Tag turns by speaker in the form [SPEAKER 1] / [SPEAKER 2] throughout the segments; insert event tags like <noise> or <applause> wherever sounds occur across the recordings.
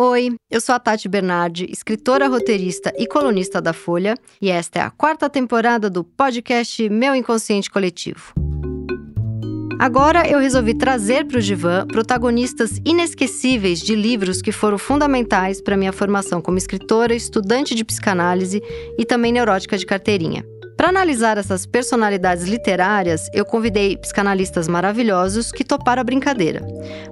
[SPEAKER 1] Oi, eu sou a Tati Bernardi, escritora, roteirista e colunista da Folha, e esta é a quarta temporada do podcast Meu Inconsciente Coletivo. Agora eu resolvi trazer para o Divã protagonistas inesquecíveis de livros que foram fundamentais para minha formação como escritora, estudante de psicanálise e também neurótica de carteirinha. Para analisar essas personalidades literárias, eu convidei psicanalistas maravilhosos que toparam a brincadeira.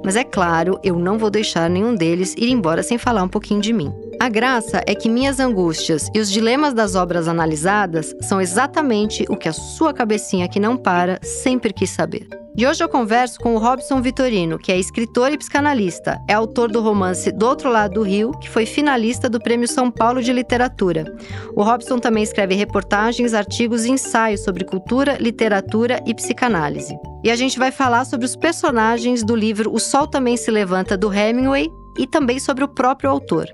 [SPEAKER 1] Mas é claro, eu não vou deixar nenhum deles ir embora sem falar um pouquinho de mim. A graça é que minhas angústias e os dilemas das obras analisadas são exatamente o que a sua cabecinha que não para sempre quis saber. E hoje eu converso com o Robson Vitorino, que é escritor e psicanalista. É autor do romance Do Outro Lado do Rio, que foi finalista do Prêmio São Paulo de Literatura. O Robson também escreve reportagens, artigos e ensaios sobre cultura, literatura e psicanálise. E a gente vai falar sobre os personagens do livro O Sol Também Se Levanta, do Hemingway, e também sobre o próprio autor.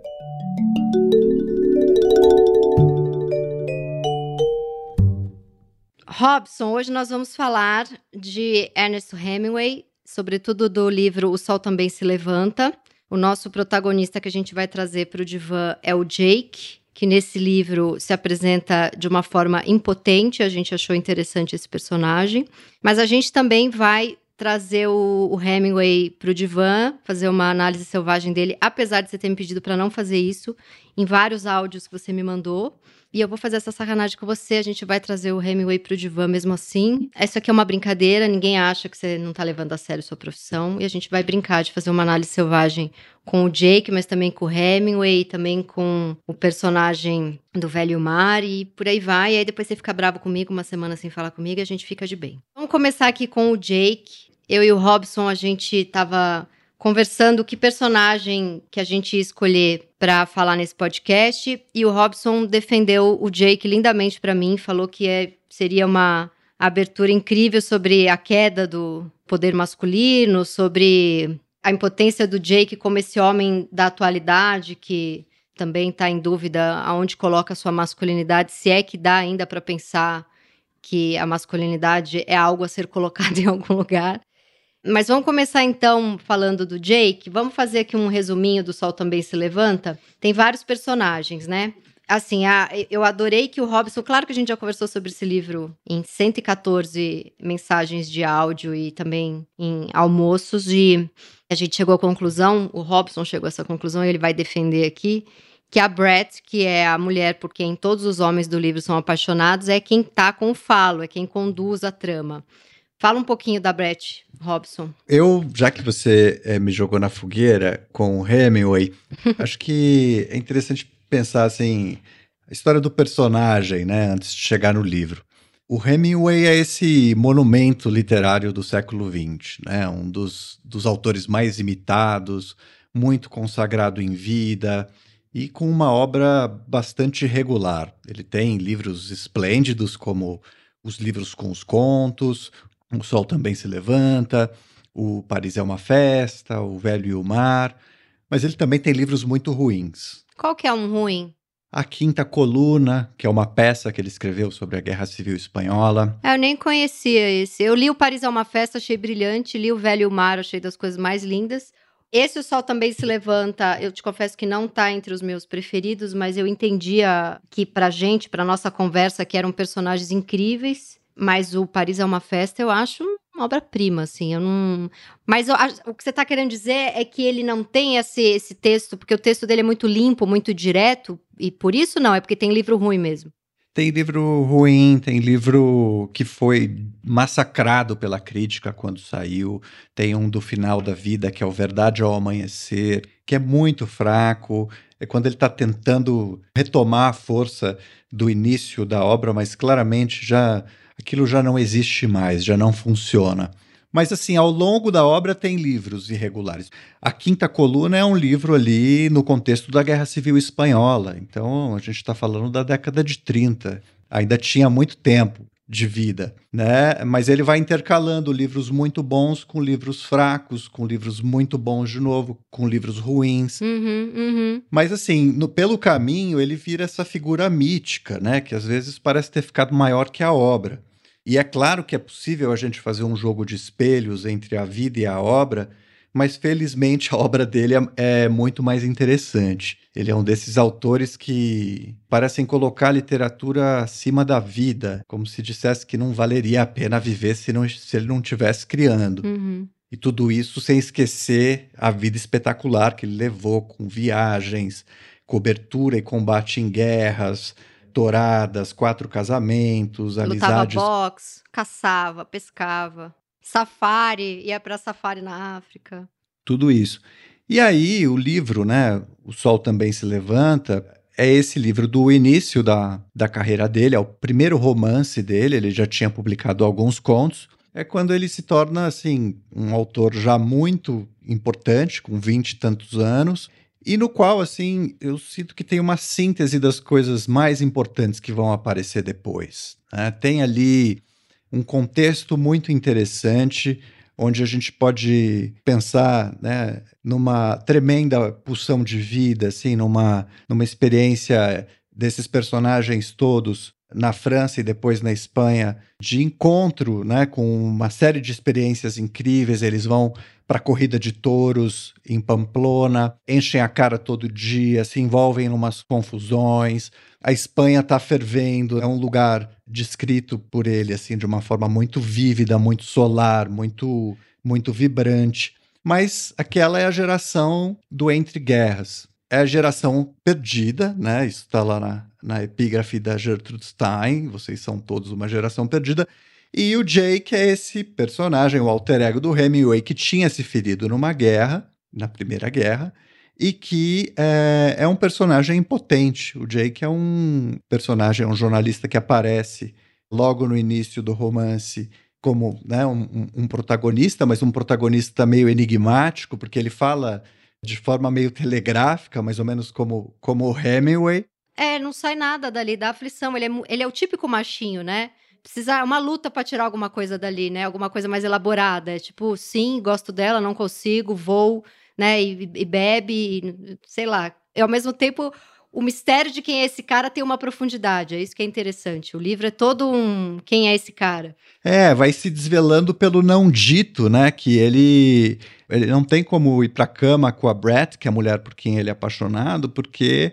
[SPEAKER 1] Robson, hoje nós vamos falar de Ernest Hemingway, sobretudo do livro O Sol Também Se Levanta. O nosso protagonista que a gente vai trazer para o divã é o Jake, que nesse livro se apresenta de uma forma impotente. A gente achou interessante esse personagem. Mas a gente também vai trazer o, o Hemingway para o divã, fazer uma análise selvagem dele, apesar de você ter me pedido para não fazer isso em vários áudios que você me mandou. E eu vou fazer essa sacanagem com você. A gente vai trazer o Hemingway pro divã mesmo assim. Isso aqui é uma brincadeira, ninguém acha que você não tá levando a sério sua profissão. E a gente vai brincar de fazer uma análise selvagem com o Jake, mas também com o Hemingway, também com o personagem do velho mar e por aí vai. E aí depois você fica bravo comigo uma semana sem falar comigo e a gente fica de bem. Vamos começar aqui com o Jake. Eu e o Robson, a gente tava conversando que personagem que a gente ia escolher para falar nesse podcast e o Robson defendeu o Jake lindamente para mim, falou que é, seria uma abertura incrível sobre a queda do poder masculino, sobre a impotência do Jake como esse homem da atualidade que também está em dúvida aonde coloca sua masculinidade, se é que dá ainda para pensar que a masculinidade é algo a ser colocado <laughs> em algum lugar. Mas vamos começar então falando do Jake. Vamos fazer aqui um resuminho do Sol Também Se Levanta. Tem vários personagens, né? Assim, a, eu adorei que o Robson. Claro que a gente já conversou sobre esse livro em 114 mensagens de áudio e também em almoços. E a gente chegou à conclusão, o Robson chegou a essa conclusão e ele vai defender aqui. Que a Brett, que é a mulher por quem todos os homens do livro são apaixonados, é quem tá com o falo, é quem conduz a trama. Fala um pouquinho da Brett Robson.
[SPEAKER 2] Eu, já que você é, me jogou na fogueira com o Hemingway, <laughs> acho que é interessante pensar assim, a história do personagem, né, antes de chegar no livro. O Hemingway é esse monumento literário do século XX, né, um dos, dos autores mais imitados, muito consagrado em vida e com uma obra bastante regular. Ele tem livros esplêndidos como os livros com os contos, o Sol Também Se Levanta, O Paris é uma Festa, O Velho e o Mar, mas ele também tem livros muito ruins.
[SPEAKER 1] Qual que é um ruim?
[SPEAKER 2] A Quinta Coluna, que é uma peça que ele escreveu sobre a Guerra Civil Espanhola.
[SPEAKER 1] Eu nem conhecia esse. Eu li o Paris é uma Festa, achei brilhante, li o Velho e o Mar, achei das coisas mais lindas. Esse O Sol Também Se Levanta, eu te confesso que não está entre os meus preferidos, mas eu entendia que pra gente, pra nossa conversa, que eram personagens incríveis. Mas o Paris é uma festa, eu acho uma obra-prima, assim. Eu não. Mas eu, o que você está querendo dizer é que ele não tem esse, esse texto, porque o texto dele é muito limpo, muito direto, e por isso não, é porque tem livro ruim mesmo.
[SPEAKER 2] Tem livro ruim, tem livro que foi massacrado pela crítica quando saiu. Tem um do final da vida, que é o Verdade ao Amanhecer, que é muito fraco. É quando ele está tentando retomar a força do início da obra, mas claramente já aquilo já não existe mais, já não funciona. Mas assim, ao longo da obra tem livros irregulares. A Quinta Coluna é um livro ali no contexto da Guerra Civil Espanhola. Então a gente está falando da década de 30. Ainda tinha muito tempo de vida, né? Mas ele vai intercalando livros muito bons com livros fracos, com livros muito bons de novo, com livros ruins.
[SPEAKER 1] Uhum, uhum.
[SPEAKER 2] Mas assim, no, pelo caminho ele vira essa figura mítica, né? Que às vezes parece ter ficado maior que a obra. E é claro que é possível a gente fazer um jogo de espelhos entre a vida e a obra, mas felizmente a obra dele é, é, muito mais interessante. Ele é um desses autores que parecem colocar a literatura acima da vida, como se dissesse que não valeria a pena viver se, não, se ele não estivesse criando.
[SPEAKER 1] Uhum.
[SPEAKER 2] E tudo isso sem esquecer a vida espetacular que ele levou com viagens, cobertura e combate em guerras, touradas, quatro casamentos,
[SPEAKER 1] Lutava
[SPEAKER 2] amizades.
[SPEAKER 1] boxe, caçava, pescava, safari, ia para safari na África.
[SPEAKER 2] Tudo isso. E aí o livro, né, O Sol Também Se Levanta, é esse livro do início da, da carreira dele, é o primeiro romance dele, ele já tinha publicado alguns contos, é quando ele se torna, assim, um autor já muito importante, com vinte e tantos anos, e no qual, assim, eu sinto que tem uma síntese das coisas mais importantes que vão aparecer depois. Né? Tem ali um contexto muito interessante, onde a gente pode pensar né, numa tremenda pulsão de vida, assim, numa, numa experiência desses personagens todos na França e depois na Espanha, de encontro né, com uma série de experiências incríveis. Eles vão para a corrida de touros em Pamplona, enchem a cara todo dia, se envolvem em umas confusões. A Espanha está fervendo, é um lugar descrito por ele assim de uma forma muito vívida, muito solar, muito muito vibrante. Mas aquela é a geração do entre guerras. É a geração perdida, né? Isso está lá na, na epígrafe da Gertrude Stein. Vocês são todos uma geração perdida. E o Jake é esse personagem, o alter ego do Hemingway, que tinha se ferido numa guerra, na Primeira Guerra, e que é, é um personagem impotente. O Jake é um personagem, é um jornalista que aparece logo no início do romance como né, um, um, protagonista, mas um protagonista meio enigmático, porque ele fala de forma meio telegráfica, mais ou menos como, como o Hemingway.
[SPEAKER 1] É, não sai nada dali da aflição. Ele é, ele é o típico machinho, né? Precisa, é uma luta para tirar alguma coisa dali, né? Alguma coisa mais elaborada. É tipo, sim, gosto dela, não consigo, vou, né? E, e bebe, e, sei lá. E ao mesmo tempo, o mistério de quem é esse cara tem uma profundidade. É isso que é interessante. O livro é todo um quem é esse cara.
[SPEAKER 2] É, vai se desvelando pelo não dito, né? Que ele ele não tem como ir para cama com a Brett, que é a mulher por quem ele é apaixonado, porque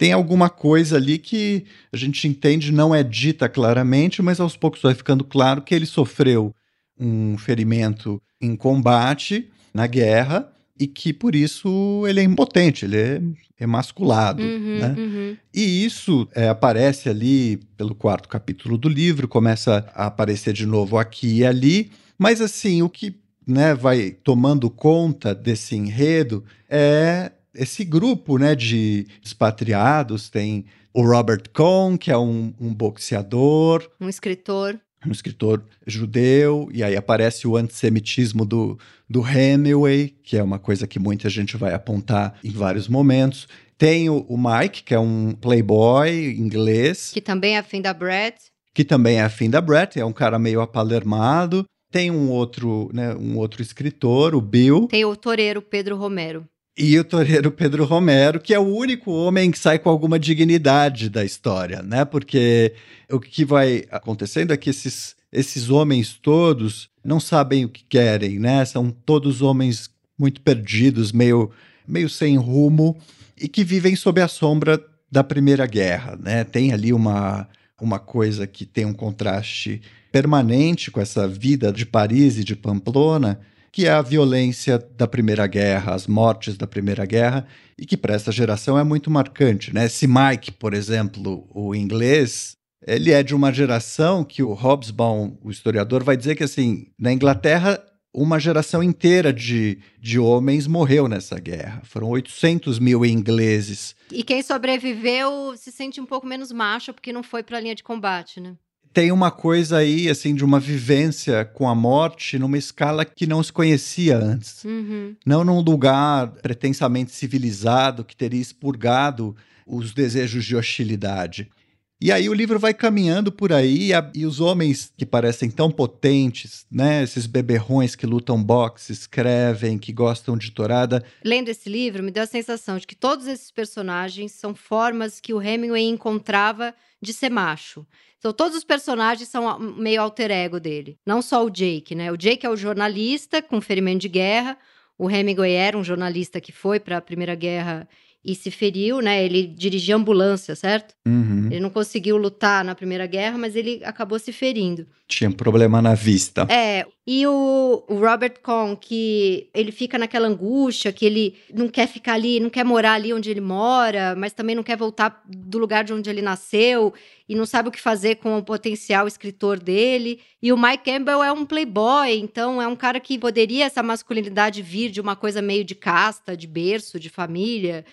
[SPEAKER 2] tem alguma coisa ali que a gente entende não é dita claramente, mas aos poucos vai ficando claro que ele sofreu um ferimento em combate, na guerra, e que por isso ele é impotente, ele é emasculado.
[SPEAKER 1] Uhum,
[SPEAKER 2] né?
[SPEAKER 1] uhum.
[SPEAKER 2] E isso é, aparece ali pelo quarto capítulo do livro, começa a aparecer de novo aqui e ali, mas assim, o que né, vai tomando conta desse enredo é esse grupo né, de expatriados tem o Robert Cohn, que é um, um boxeador.
[SPEAKER 1] Um escritor.
[SPEAKER 2] Um escritor judeu, e aí aparece o antissemitismo do, do Hemingway, que é uma coisa que muita gente vai apontar em vários momentos. Tem o, o Mike, que é um playboy inglês.
[SPEAKER 1] Que também é afim da Brett.
[SPEAKER 2] Que também é afim da Brett, é um cara meio apalermado. Tem um outro, né, um outro escritor, o Bill.
[SPEAKER 1] Tem o toureiro Pedro Romero
[SPEAKER 2] e o toureiro Pedro Romero, que é o único homem que sai com alguma dignidade da história, né? Porque o que vai acontecendo é que esses, esses homens todos não sabem o que querem, né? São todos homens muito perdidos, meio, meio sem rumo e que vivem sob a sombra da Primeira Guerra, né? Tem ali uma, uma coisa que tem um contraste permanente com essa vida de Paris e de Pamplona, que é a violência da Primeira Guerra, as mortes da Primeira Guerra, e que para essa geração é muito marcante. Né? Esse Mike, por exemplo, o inglês, ele é de uma geração que o Hobsbawm, o historiador, vai dizer que assim, na Inglaterra uma geração inteira de, de homens morreu nessa guerra. Foram 800 mil ingleses.
[SPEAKER 1] E quem sobreviveu se sente um pouco menos macho porque não foi para a linha de combate, né?
[SPEAKER 2] Tem uma coisa aí, assim, de uma vivência com a morte numa escala que não se conhecia antes.
[SPEAKER 1] Uhum.
[SPEAKER 2] Não num lugar pretensamente civilizado que teria expurgado os desejos de hostilidade. E aí o livro vai caminhando por aí e, os homens que parecem tão potentes, né? Esses beberrões que lutam boxe, escrevem, que gostam de torada.
[SPEAKER 1] Lendo esse livro, me deu a sensação de que todos esses personagens são formas que o Hemingway encontrava de ser macho. Então, todos os personagens são meio alter ego dele. Não só o Jake, né? O Jake é o jornalista com ferimento de guerra. O Hemingway era um jornalista que foi para a Primeira Guerra e se feriu, né? Ele dirigia ambulância, certo?
[SPEAKER 2] Uhum.
[SPEAKER 1] Ele não conseguiu lutar na Primeira Guerra, mas ele acabou se ferindo.
[SPEAKER 2] Tinha um problema na vista.
[SPEAKER 1] É, e o, o Robert Cohn, que ele fica naquela angústia, que ele não quer ficar ali, não quer morar ali onde ele mora, mas também não quer voltar do lugar de onde ele nasceu e não sabe o que fazer com o potencial escritor dele. E o Mike Campbell é um playboy, então é um cara que poderia essa masculinidade vir de uma coisa meio de casta, de berço, de família.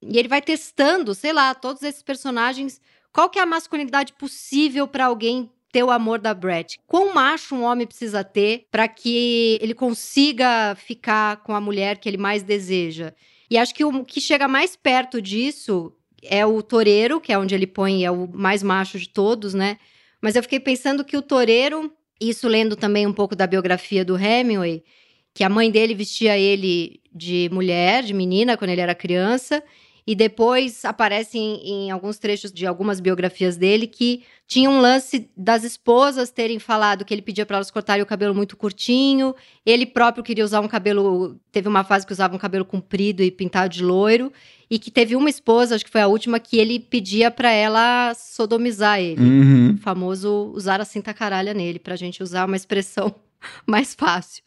[SPEAKER 1] E ele vai testando, sei lá, todos esses personagens. Qual que é a masculinidade possível para alguém ter o amor da Brett? Quão macho um homem precisa ter para que ele consiga ficar com a mulher que ele mais deseja? E acho que o que chega mais perto disso é o Toreiro, que é onde ele põe, é o mais macho de todos, né? Mas eu fiquei pensando que o Toreiro, isso lendo também um pouco da biografia do Hemingway, que a mãe dele vestia ele de mulher, de menina, quando ele era criança, e depois aparece em, em, alguns trechos de algumas biografias dele que tinha um lance das esposas terem falado que ele pedia para elas cortarem o cabelo muito curtinho, ele próprio queria usar um cabelo, teve uma fase que usava um cabelo comprido e pintado de loiro, e que teve uma esposa, acho que foi a última, que ele pedia para ela sodomizar ele.
[SPEAKER 2] Uhum.
[SPEAKER 1] O famoso usar a cinta caralha nele, pra gente usar uma expressão <laughs> mais fácil.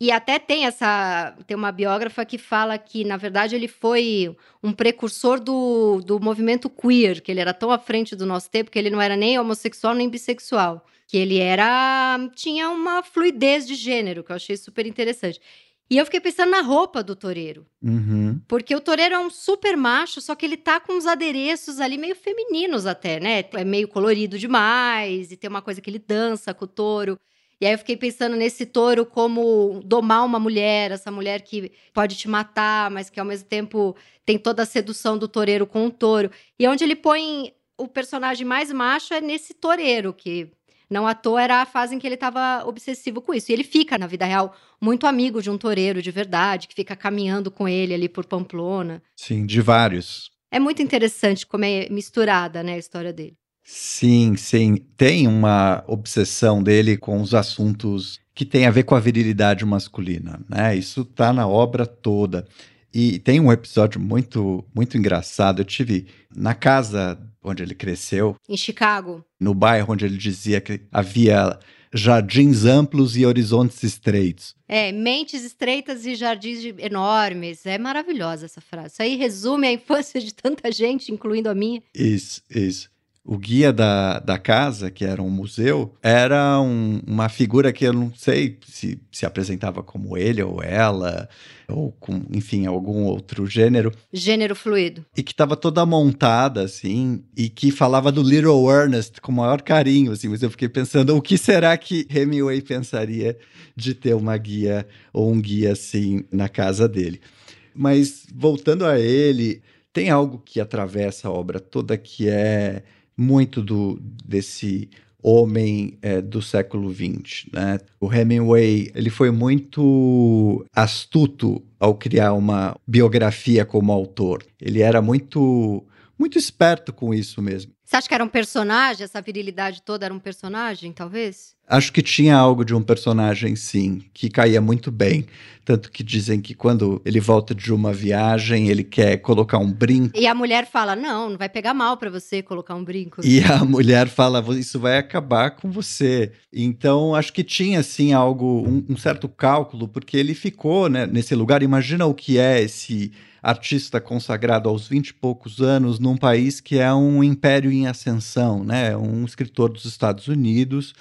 [SPEAKER 1] E até tem essa. Tem uma biógrafa que fala que, na verdade, ele foi um precursor do, do movimento queer, que ele era tão à frente do nosso tempo que ele não era nem homossexual nem bissexual. Que ele era. tinha uma fluidez de gênero, que eu achei super interessante. E eu fiquei pensando na roupa do toureiro.
[SPEAKER 2] Uhum.
[SPEAKER 1] Porque o toureiro é um super macho, só que ele tá com uns adereços ali meio femininos até, né? É meio colorido demais, e tem uma coisa que ele dança com o touro. E aí eu fiquei pensando nesse touro como domar uma mulher, essa mulher que pode te matar, mas que ao mesmo tempo tem toda a sedução do toureiro com o touro. E onde ele põe o personagem mais macho é nesse toureiro, que não à toa era a fase em que ele estava obsessivo com isso. E ele fica, na vida real, muito amigo de um toureiro de verdade, que fica caminhando com ele ali por Pamplona.
[SPEAKER 2] Sim, de vários.
[SPEAKER 1] É muito interessante como é misturada né, a história dele.
[SPEAKER 2] Sim, sim. Tem uma obsessão dele com os assuntos que tem a ver com a virilidade masculina, né? Isso tá na obra toda. E tem um episódio muito, muito engraçado. Eu tive na casa onde ele cresceu.
[SPEAKER 1] Em Chicago.
[SPEAKER 2] No bairro onde ele dizia que havia jardins amplos e horizontes estreitos.
[SPEAKER 1] É, mentes estreitas e jardins enormes. É maravilhosa essa frase. Isso aí resume a infância de tanta gente, incluindo a minha.
[SPEAKER 2] Isso, isso o guia da, da casa, que era um museu, era um, uma figura que eu não sei se se apresentava como ele ou ela, ou com, enfim, algum outro gênero.
[SPEAKER 1] Gênero fluido.
[SPEAKER 2] E que estava toda montada, assim, e que falava do Little Ernest com o maior carinho, assim, mas eu fiquei pensando, o que será que Hemingway pensaria de ter uma guia ou um guia assim na casa dele? Mas voltando a ele, tem algo que atravessa a obra toda que é muito do, desse homem é, do século XX. Né? O Hemingway ele foi muito astuto ao criar uma biografia como autor. Ele era muito muito esperto com isso mesmo.
[SPEAKER 1] Você acha que era um personagem? Essa virilidade toda era um personagem, talvez?
[SPEAKER 2] Acho que tinha algo de um personagem, sim, que caía muito bem. Tanto que dizem que quando ele volta de uma viagem, ele quer colocar um brinco.
[SPEAKER 1] E a mulher fala: Não, não vai pegar mal para você colocar um brinco.
[SPEAKER 2] E a mulher fala: Isso vai acabar com você. Então, acho que tinha, sim, algo, um, um certo cálculo, porque ele ficou né, nesse lugar. Imagina o que é esse artista consagrado aos vinte e poucos anos num país que é um império em ascensão, né? Um escritor dos Estados Unidos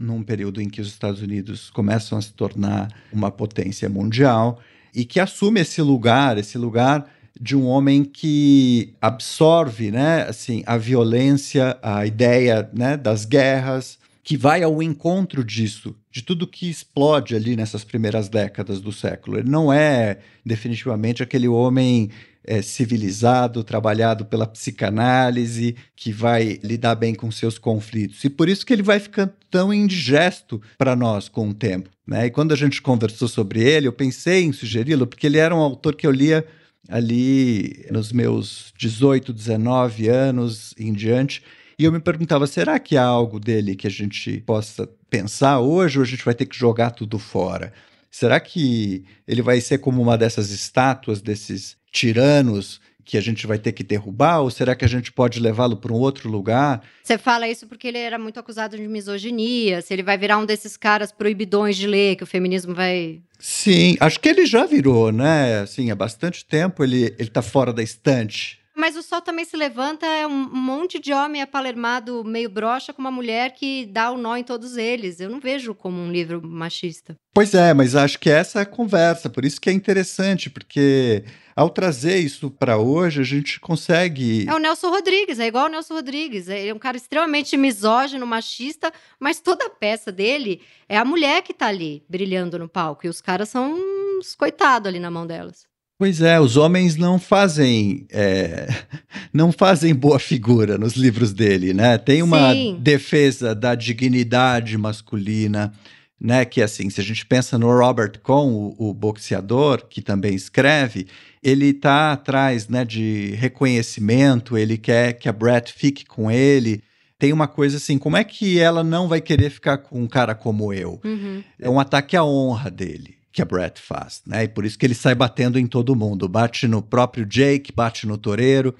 [SPEAKER 2] num período em que os Estados Unidos começam a se tornar uma potência mundial e que assume esse lugar, esse lugar de um homem que absorve, né, assim, a violência, a ideia, né, das guerras, que vai ao encontro disso, de tudo que explode ali nessas primeiras décadas do século. Ele não é definitivamente aquele homem é, civilizado, trabalhado pela psicanálise, que vai lidar bem com seus conflitos. E por isso que ele vai ficando tão indigesto para nós com o tempo. Né? E quando a gente conversou sobre ele, eu pensei em sugeri-lo, porque ele era um autor que eu lia ali nos meus 18, 19 anos em diante. E eu me perguntava, será que há algo dele que a gente possa pensar hoje ou a gente vai ter que jogar tudo fora? Será que ele vai ser como uma dessas estátuas desses tiranos que a gente vai ter que derrubar? Ou será que a gente pode levá-lo para um outro lugar?
[SPEAKER 1] Você fala isso porque ele era muito acusado de misoginia, se ele vai virar um desses caras proibidões de ler, que o feminismo vai.
[SPEAKER 2] Sim, acho que ele já virou, né? Assim, há bastante tempo ele, ele tá fora da estante.
[SPEAKER 1] Mas o sol também se levanta, é um monte de homem apalermado, meio broxa, com uma mulher que dá o um nó em todos eles. Eu não vejo como um livro machista.
[SPEAKER 2] Pois é, mas acho que essa é a conversa, por isso que é interessante, porque ao trazer isso para hoje, a gente consegue.
[SPEAKER 1] É o Nelson Rodrigues, é igual o Nelson Rodrigues. Ele é um cara extremamente misógino, machista, mas toda a peça dele é a mulher que tá ali brilhando no palco. E os caras são uns coitados ali na mão delas.
[SPEAKER 2] Pois é, os homens não fazem é, <laughs> não fazem boa figura nos livros dele, né? Tem uma Sim. defesa da dignidade masculina, né? Que assim, se a gente pensa no Robert Cohn, o, o boxeador, que também escreve, ele está atrás, né, de reconhecimento. Ele quer que a Brett fique com ele. Tem uma coisa assim, como é que ela não vai querer ficar com um cara como eu? Uhum. É um ataque à honra dele que a Brett faz, né? E por isso que ele sai batendo em todo mundo, bate no próprio Jake, bate no Toreiro.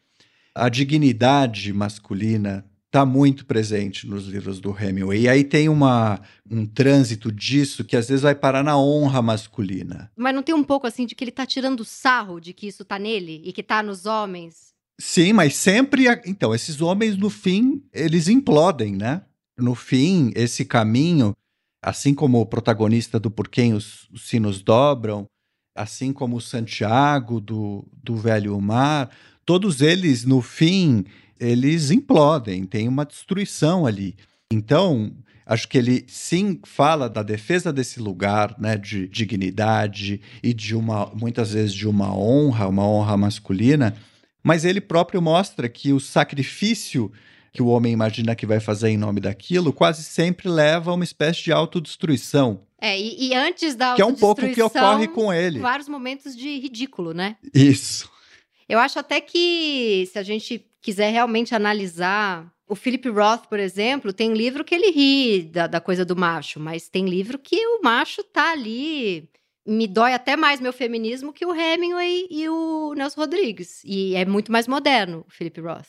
[SPEAKER 2] A dignidade masculina está muito presente nos livros do Hemingway. E aí tem uma, um trânsito disso que às vezes vai parar na honra masculina.
[SPEAKER 1] Mas não tem um pouco assim de que ele está tirando sarro de que isso está nele e que está nos homens?
[SPEAKER 2] Sim, mas sempre. Então, esses homens, no fim, eles implodem, né? No fim, esse caminho assim como o protagonista do Por Quem os, os Sinos Dobram, assim como o Santiago do, do Velho Mar, todos eles, no fim, eles implodem, tem uma destruição ali. Então, acho que ele sim fala da defesa desse lugar, né, de dignidade e de uma, muitas vezes, de uma honra, uma honra masculina, mas ele próprio mostra que o sacrifício que o homem imagina que vai fazer em nome daquilo, quase sempre leva a uma espécie de autodestruição.
[SPEAKER 1] É, e, e antes da
[SPEAKER 2] Que é um pouco o que ocorre com ele.
[SPEAKER 1] Vários momentos de ridículo, né?
[SPEAKER 2] Isso.
[SPEAKER 1] Eu acho até que, se a gente quiser realmente analisar. O Philip Roth, por exemplo, tem livro que ele ri da, da coisa do macho, mas tem livro que o macho tá ali me dói até mais meu feminismo que o Hemingway e o Nelson Rodrigues. E é muito mais moderno, o Philip Roth.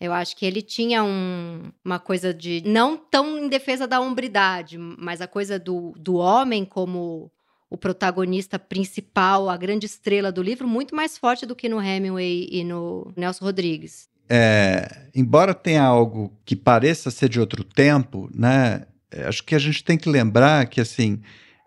[SPEAKER 1] Eu acho que ele tinha um, uma coisa de. Não tão em defesa da hombridade, mas a coisa do, do homem como o protagonista principal, a grande estrela do livro, muito mais forte do que no Hemingway e no Nelson Rodrigues.
[SPEAKER 2] É, embora tenha algo que pareça ser de outro tempo, né? É, acho que a gente tem que lembrar que assim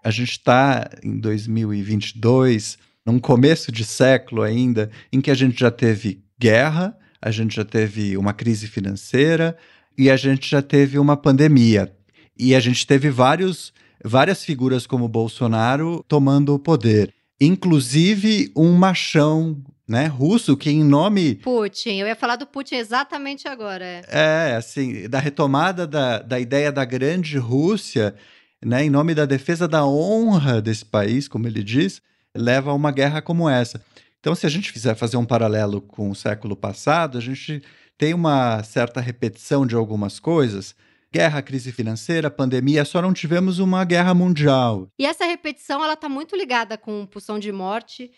[SPEAKER 2] a gente está em 2022, num começo de século ainda, em que a gente já teve guerra, a gente já teve uma crise financeira e a gente já teve uma pandemia. E a gente teve vários, várias figuras como Bolsonaro tomando o poder. Inclusive um machão né, russo que em nome...
[SPEAKER 1] Putin, eu ia falar do Putin exatamente agora. É,
[SPEAKER 2] é assim, da retomada da, da ideia da grande Rússia, né, em nome da defesa da honra desse país, como ele diz, leva a uma guerra como essa. Então, se a gente fizer fazer um paralelo com o século passado, a gente tem uma certa repetição de algumas coisas. Guerra, crise financeira, pandemia, só não tivemos uma guerra mundial.
[SPEAKER 1] E essa repetição, ela está muito ligada com pulsão de morte,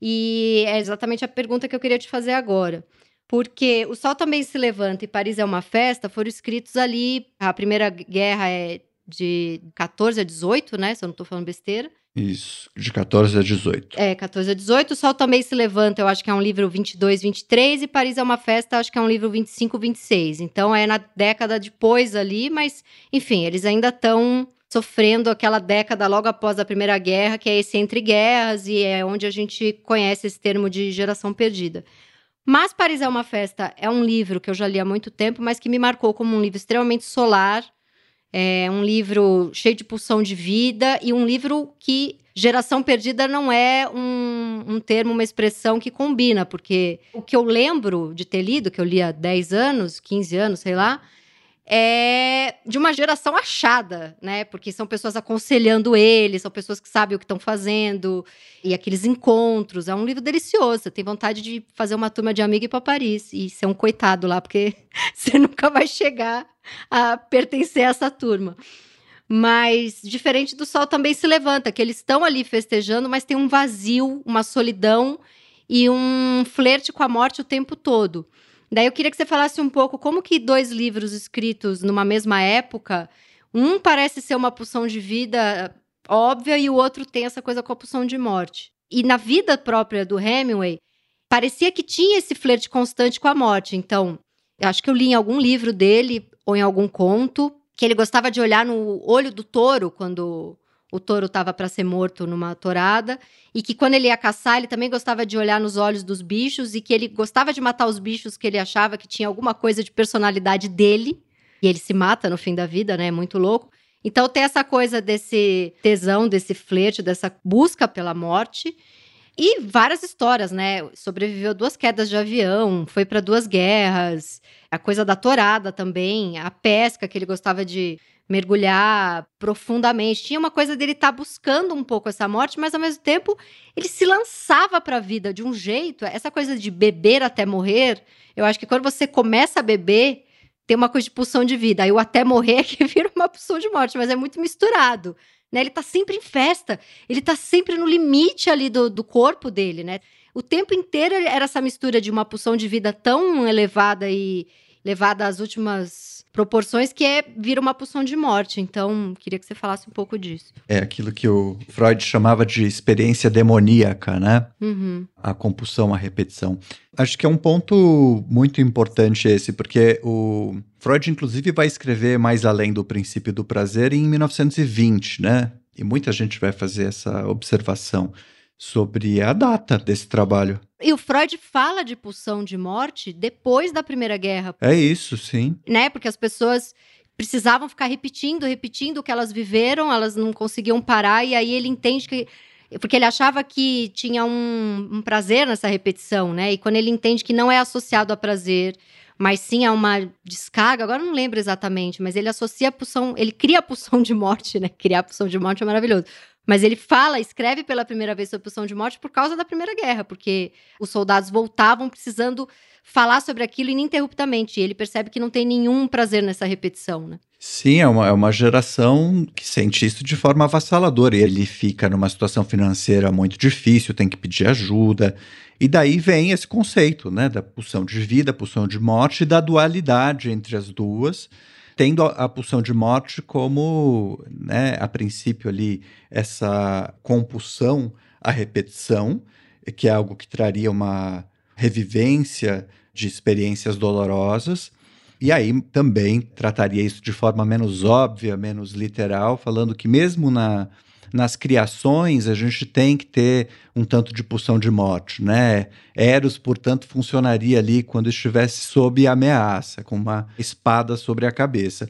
[SPEAKER 1] e é exatamente a pergunta que eu queria te fazer agora. Porque O Sol Também Se Levanta e Paris é uma Festa foram escritos ali. A Primeira Guerra é de 14 a 18, né? Se eu não estou falando besteira.
[SPEAKER 2] Isso, de 14 a 18.
[SPEAKER 1] É, 14 a 18. O Sol Também Se Levanta, eu acho que é um livro 22, 23. E Paris é uma Festa, acho que é um livro 25, 26. Então é na década depois ali, mas, enfim, eles ainda estão sofrendo aquela década logo após a Primeira Guerra, que é esse entre guerras, e é onde a gente conhece esse termo de geração perdida. Mas Paris é uma Festa é um livro que eu já li há muito tempo, mas que me marcou como um livro extremamente solar é um livro cheio de pulsão de vida e um livro que geração perdida não é um, um termo, uma expressão que combina, porque o que eu lembro de ter lido, que eu li há 10 anos, 15 anos, sei lá, é de uma geração achada, né? Porque são pessoas aconselhando ele, são pessoas que sabem o que estão fazendo, e aqueles encontros. É um livro delicioso. Você tem vontade de fazer uma turma de amiga e ir para Paris e ser um coitado lá, porque <laughs> você nunca vai chegar a pertencer a essa turma. Mas diferente do sol também se levanta, que eles estão ali festejando, mas tem um vazio, uma solidão e um flerte com a morte o tempo todo. Daí eu queria que você falasse um pouco como que dois livros escritos numa mesma época, um parece ser uma pulsão de vida óbvia e o outro tem essa coisa com a pulsão de morte. E na vida própria do Hemingway, parecia que tinha esse flerte constante com a morte. Então, acho que eu li em algum livro dele ou em algum conto que ele gostava de olhar no olho do touro quando o touro estava para ser morto numa torada, e que quando ele ia caçar, ele também gostava de olhar nos olhos dos bichos e que ele gostava de matar os bichos que ele achava que tinha alguma coisa de personalidade dele. E ele se mata no fim da vida, né? É muito louco. Então tem essa coisa desse tesão, desse flerte, dessa busca pela morte. E várias histórias, né? Sobreviveu duas quedas de avião, foi para duas guerras, a coisa da torada também, a pesca que ele gostava de mergulhar profundamente. Tinha uma coisa dele estar tá buscando um pouco essa morte, mas ao mesmo tempo ele se lançava para a vida de um jeito. Essa coisa de beber até morrer, eu acho que quando você começa a beber, tem uma coisa de pulsão de vida. Aí o até morrer é que <laughs> vira uma pulsão de morte, mas é muito misturado né? Ele tá sempre em festa, ele tá sempre no limite ali do, do corpo dele, né? O tempo inteiro era essa mistura de uma pulsão de vida tão elevada e levada às últimas proporções que é vira uma pulsão de morte. Então, queria que você falasse um pouco disso.
[SPEAKER 2] É aquilo que o Freud chamava de experiência demoníaca, né?
[SPEAKER 1] Uhum.
[SPEAKER 2] A compulsão, a repetição. Acho que é um ponto muito importante esse, porque o Freud, inclusive, vai escrever mais além do princípio do prazer em 1920, né? E muita gente vai fazer essa observação sobre a data desse trabalho.
[SPEAKER 1] E o Freud fala de pulsão de morte depois da Primeira Guerra.
[SPEAKER 2] É isso, sim.
[SPEAKER 1] Né? Porque as pessoas precisavam ficar repetindo, repetindo o que elas viveram, elas não conseguiam parar, e aí ele entende que. Porque ele achava que tinha um, um prazer nessa repetição, né? E quando ele entende que não é associado a prazer, mas sim a uma descarga, agora não lembro exatamente, mas ele associa a pulsão, ele cria a pulsão de morte, né? Criar a pulsão de morte é maravilhoso. Mas ele fala, escreve pela primeira vez sobre pulsão de morte por causa da Primeira Guerra, porque os soldados voltavam precisando falar sobre aquilo ininterruptamente. E ele percebe que não tem nenhum prazer nessa repetição, né?
[SPEAKER 2] Sim, é uma, é uma geração que sente isso de forma avassaladora. E ele fica numa situação financeira muito difícil, tem que pedir ajuda. E daí vem esse conceito, né, da pulsão de vida, pulsão de morte e da dualidade entre as duas tendo a, a pulsão de morte como, né, a princípio ali, essa compulsão à repetição, que é algo que traria uma revivência de experiências dolorosas. E aí também trataria isso de forma menos óbvia, menos literal, falando que mesmo na nas criações a gente tem que ter um tanto de pulsão de morte, né? Eros, portanto, funcionaria ali quando estivesse sob ameaça, com uma espada sobre a cabeça.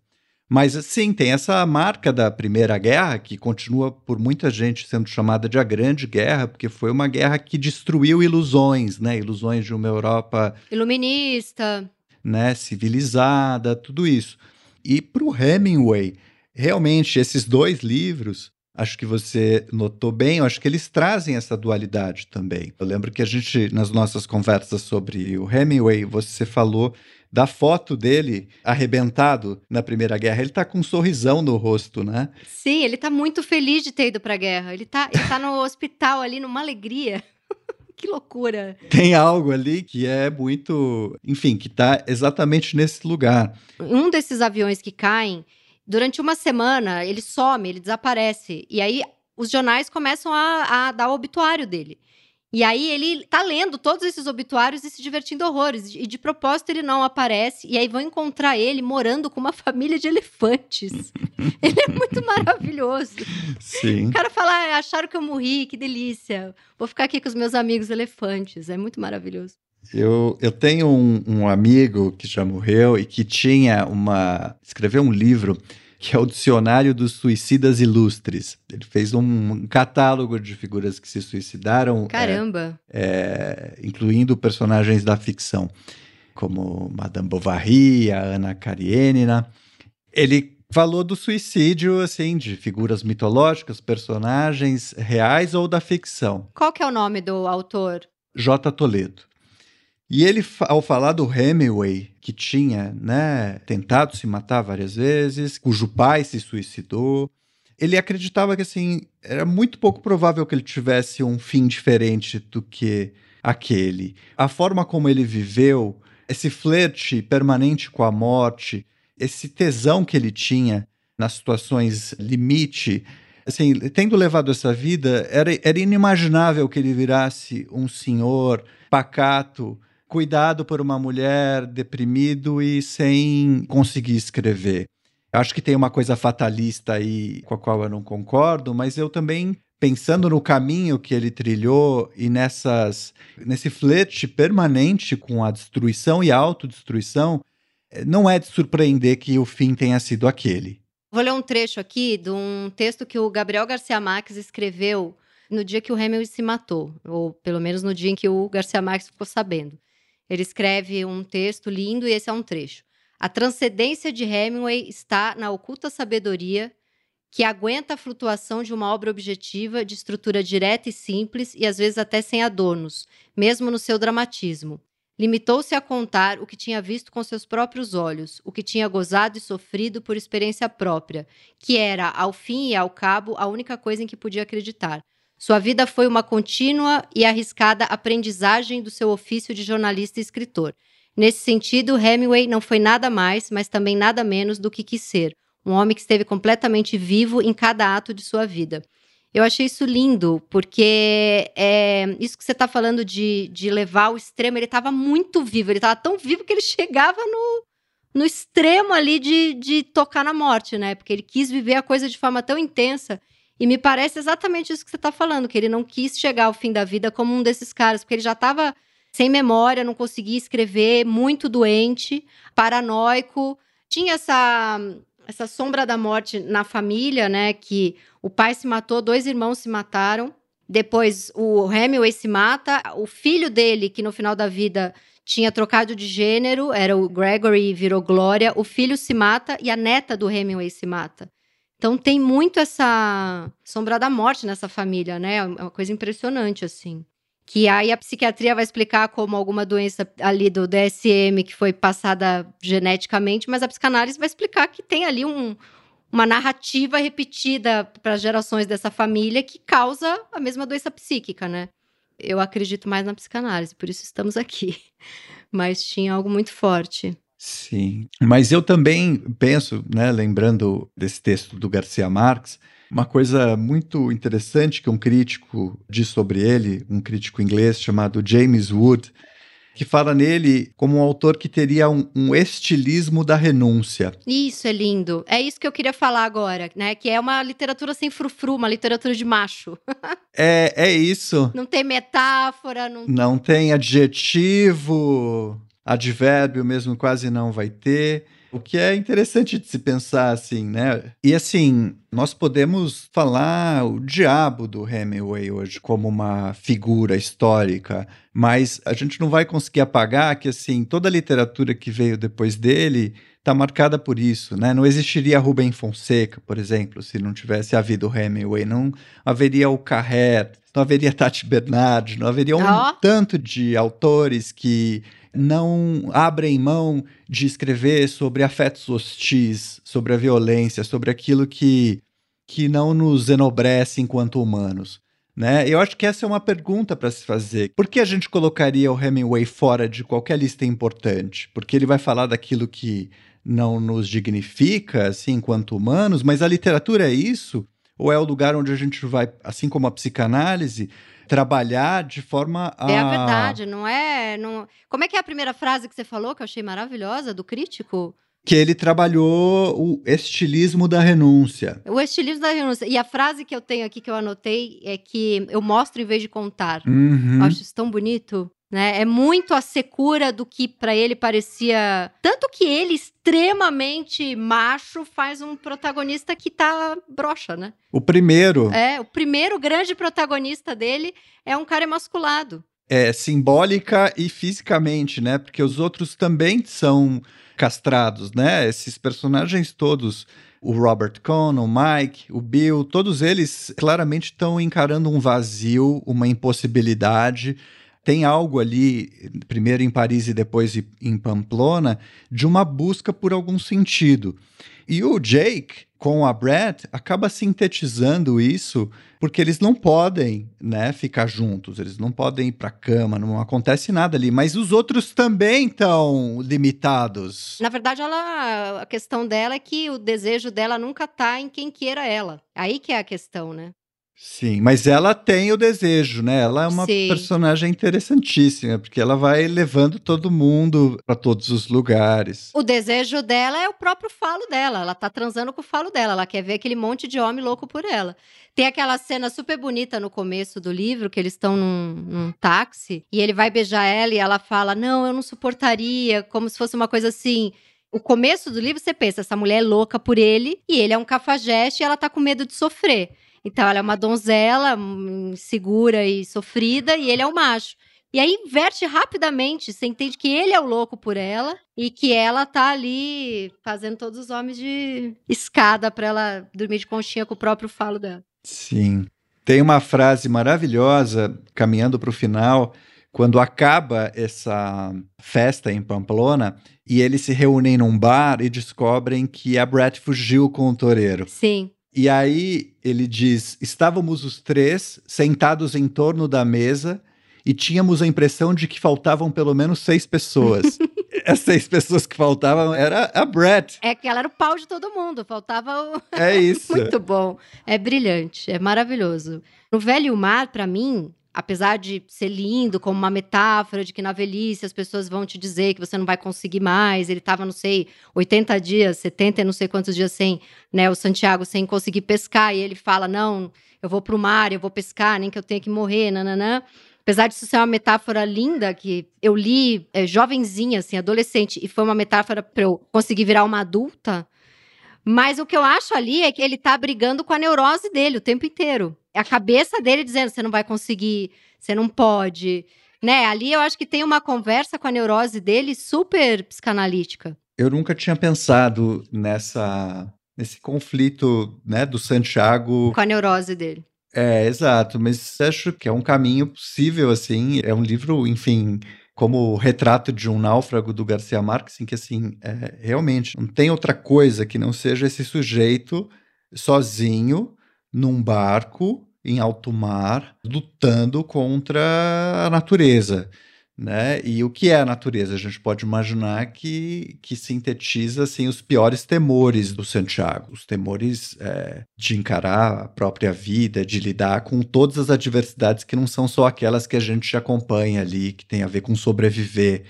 [SPEAKER 2] Mas sim, tem essa marca da Primeira Guerra, que continua por muita gente sendo chamada de a Grande Guerra, porque foi uma guerra que destruiu ilusões, né? Ilusões de uma Europa
[SPEAKER 1] iluminista,
[SPEAKER 2] né? civilizada, tudo isso. E para o Hemingway, realmente esses dois livros Acho que você notou bem, eu acho que eles trazem essa dualidade também. Eu lembro que a gente, nas nossas conversas sobre o Hemingway, você falou da foto dele arrebentado na Primeira Guerra. Ele tá com um sorrisão no rosto, né?
[SPEAKER 1] Sim, ele tá muito feliz de ter ido pra guerra. Ele tá, ele tá no <laughs> hospital ali, numa alegria. <laughs> que loucura.
[SPEAKER 2] Tem algo ali que é muito. Enfim, que tá exatamente nesse lugar.
[SPEAKER 1] Um desses aviões que caem durante uma semana ele some, ele desaparece. E aí os jornais começam a, a dar o obituário dele. E aí ele tá lendo todos esses obituários e se divertindo horrores. E de propósito ele não aparece. E aí vão encontrar ele morando com uma <laughs> família de elefantes. <laughs> ele é muito maravilhoso.
[SPEAKER 2] Sim.
[SPEAKER 1] O cara fala: ah, acharam que eu morri, que delícia. Vou ficar aqui com os meus amigos elefantes. É muito maravilhoso.
[SPEAKER 2] Eu, eu tenho um, um, amigo que já morreu e que tinha uma. escreveu um livro que é o Dicionário dos Suicidas Ilustres. Ele fez um, catálogo de figuras que se suicidaram.
[SPEAKER 1] É, Caramba!
[SPEAKER 2] É, é, incluindo personagens da ficção, como Madame Bovary, a Ana Karenina. Ele falou do suicídio, assim, de figuras mitológicas, personagens reais ou da ficção.
[SPEAKER 1] Qual que é o nome do autor?
[SPEAKER 2] J. Toledo. E ele, ao falar do Hemingway, que tinha né, tentado se matar várias vezes, cujo pai se suicidou, ele acreditava que assim era muito pouco provável que ele tivesse um fim diferente do que aquele. A forma como ele viveu, esse flerte permanente com a morte, esse tesão que ele tinha nas situações limite, assim, tendo levado essa vida, era, era inimaginável que ele virasse um senhor pacato, cuidado por uma mulher, deprimido e sem conseguir escrever. Acho que tem uma coisa fatalista aí com a qual eu não concordo, mas eu também pensando no caminho que ele trilhou e nessas nesse flerte permanente com a destruição e a autodestruição, eh, não é de surpreender que o fim tenha sido aquele.
[SPEAKER 1] Vou ler um trecho aqui de um texto que o Gabriel Garcia Marques escreveu no dia que o Hemingway se matou, ou pelo menos no dia em que o Garcia Marques ficou sabendo. Ele escreve um texto lindo e esse é um trecho. A transcendência de Hemingway está na oculta sabedoria que aguenta a flutuação de uma obra objetiva de estrutura direta e simples e às vezes até sem adornos, mesmo no seu dramatismo. Limitou-se a contar o que tinha visto com seus próprios olhos, o que tinha gozado e sofrido por experiência própria, que era, ao fim e ao cabo, a única coisa em que podia acreditar. Sua vida foi uma contínua e arriscada aprendizagem do seu ofício de jornalista e escritor. Nesse sentido, Hemingway não foi nada mais, mas também nada menos do que quis ser, um homem que esteve completamente vivo em cada ato de sua vida. Eu achei isso lindo, porque é, isso que você está falando de, de levar ao extremo, ele estava muito vivo, ele estava tão vivo que ele chegava no, no extremo ali de, de tocar na morte, né? Porque ele quis viver a coisa de forma tão intensa e me parece exatamente isso que você está falando, que ele não quis chegar ao fim da vida como um desses caras, porque ele já estava sem memória, não conseguia escrever, muito doente, paranoico. Tinha essa, essa sombra da morte na família, né? Que o pai se matou, dois irmãos se mataram. Depois o Hemingway se mata, o filho dele, que no final da vida tinha trocado de gênero, era o Gregory e virou Glória. O filho se mata e a neta do Hemingway se mata. Então tem muito essa sombra da morte nessa família, né? É uma coisa impressionante, assim. Que aí a psiquiatria vai explicar como alguma doença ali do DSM que foi passada geneticamente, mas a psicanálise vai explicar que tem ali um, uma narrativa repetida para gerações dessa família que causa a mesma doença psíquica, né? Eu acredito mais na psicanálise, por isso estamos aqui. <laughs> Mas tinha algo muito forte.
[SPEAKER 2] Sim, mas eu também penso, né, lembrando desse texto do Garcia Marques, uma coisa muito interessante que um crítico diz sobre ele, um crítico inglês chamado James Wood, que fala nele como um autor que teria um, um, estilismo da renúncia.
[SPEAKER 1] Isso é lindo. É isso que eu queria falar agora, né? Que é uma literatura sem frufru, uma literatura de macho. <laughs>
[SPEAKER 2] é, é isso.
[SPEAKER 1] Não tem metáfora, não...
[SPEAKER 2] não tem adjetivo advérbio mesmo quase não vai ter. O que é interessante de se pensar assim, né? E assim, nós podemos falar o diabo do Hemingway hoje como uma figura histórica, mas a gente não vai conseguir apagar que assim, toda a literatura que veio depois dele está marcada por isso, né? Não existiria Rubem Fonseca, por exemplo, se não tivesse havido Hemingway, não haveria o Carrer, não haveria Tati Bernard, não haveria um oh. tanto de autores que não abrem mão de escrever sobre afetos hostis, sobre a violência, sobre aquilo que, que não nos enobrece enquanto humanos. Né? Eu acho que essa é uma pergunta para se fazer. Por que a gente colocaria o Hemingway fora de qualquer lista importante? Porque ele vai falar daquilo que não nos dignifica, assim, enquanto humanos, mas a literatura é isso? Ou é o lugar onde a gente vai, assim como a psicanálise, trabalhar de forma a.
[SPEAKER 1] É a verdade, não é. Não... Como é que é a primeira frase que você falou, que eu achei maravilhosa, do crítico?
[SPEAKER 2] Que ele trabalhou o estilismo da renúncia.
[SPEAKER 1] O estilismo da renúncia. E a frase que eu tenho aqui que eu anotei é que eu mostro em vez de contar.
[SPEAKER 2] Uhum.
[SPEAKER 1] Eu acho isso tão bonito. Né? É muito a secura do que para ele parecia. Tanto que ele, extremamente macho, faz um protagonista que tá broxa, né?
[SPEAKER 2] O primeiro.
[SPEAKER 1] É, o primeiro grande protagonista dele é um cara emasculado.
[SPEAKER 2] É, simbólica e fisicamente, né? Porque os outros também são castrados, né? Esses personagens todos o Robert Cohn, o Mike, o Bill, todos eles claramente estão encarando um vazio, uma impossibilidade tem algo ali, primeiro em Paris e depois em Pamplona, de uma busca por algum sentido. E o Jake, com a Brett, acaba sintetizando isso, porque eles não podem, né, ficar juntos, eles não podem ir para cama, não acontece nada ali, mas os outros também estão limitados.
[SPEAKER 1] Na verdade, ela, a questão dela é que o desejo dela nunca tá em quem queira ela. Aí que é a questão, né?
[SPEAKER 2] Sim, mas ela tem o desejo, né? Ela é uma Sim. personagem interessantíssima, porque ela vai levando todo mundo para todos os lugares.
[SPEAKER 1] O desejo dela é o próprio falo dela. Ela tá transando com o falo dela. Ela quer ver aquele monte de homem louco por ela. Tem aquela cena super bonita no começo do livro, que eles estão num, num táxi e ele vai beijar ela e ela fala: Não, eu não suportaria, como se fosse uma coisa assim. O começo do livro você pensa, essa mulher é louca por ele e ele é um cafajeste e ela tá com medo de sofrer. Então ela é uma donzela hum, segura e sofrida e ele é o macho. E aí inverte rapidamente, você entende que ele é o louco por ela e que ela tá ali fazendo todos os homens de escada para ela dormir de conchinha com o próprio falo dela.
[SPEAKER 2] Sim. Tem uma frase maravilhosa caminhando para o final, quando acaba essa festa em Pamplona e eles se reúnem num bar e descobrem que a Brett fugiu com o toureiro.
[SPEAKER 1] Sim.
[SPEAKER 2] E aí ele diz: estávamos os três sentados em torno da mesa e tínhamos a impressão de que faltavam pelo menos seis pessoas. <laughs> As seis pessoas que faltavam era a Brett.
[SPEAKER 1] É que ela era o pau de todo mundo, faltava o.
[SPEAKER 2] É isso. <laughs>
[SPEAKER 1] Muito bom. É brilhante, é maravilhoso. No Velho Mar, para mim, apesar de ser lindo como uma metáfora de que na velhice as pessoas vão te dizer que você não vai conseguir mais, ele estava, não sei, 80 dias, 70 não sei quantos dias sem, né, o Santiago sem conseguir pescar, e ele fala, não, eu vou para o mar, eu vou pescar, nem que eu tenha que morrer, nananã. Apesar disso ser uma metáfora linda, que eu li é, jovenzinha, assim, adolescente, e foi uma metáfora para eu conseguir virar uma adulta, mas o que eu acho ali é que ele tá brigando com a neurose dele o tempo inteiro. É a cabeça dele dizendo: você não vai conseguir, você não pode. Né? Ali eu acho que tem uma conversa com a neurose dele super psicanalítica.
[SPEAKER 2] Eu nunca tinha pensado nessa nesse conflito, né, do Santiago
[SPEAKER 1] com a neurose dele.
[SPEAKER 2] É, exato, mas acho que é um caminho possível assim, é um livro, enfim, como o retrato de um náufrago do Garcia Marques, em que assim, é, realmente não tem outra coisa que não seja esse sujeito sozinho num barco em alto mar, lutando contra a natureza. Né? E o que é a natureza? A gente pode imaginar que, que sintetiza assim, os piores temores do Santiago, os temores é, de encarar a própria vida, de lidar com todas as adversidades que não são só aquelas que a gente acompanha ali, que tem a ver com sobreviver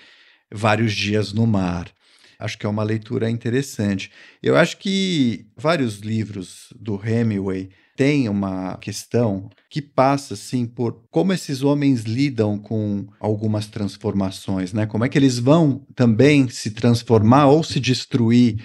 [SPEAKER 2] vários dias no mar. Acho que é uma leitura interessante. Eu acho que vários livros do Hemingway tem uma questão que passa assim por como esses homens lidam com algumas transformações, né? Como é que eles vão também se transformar ou se destruir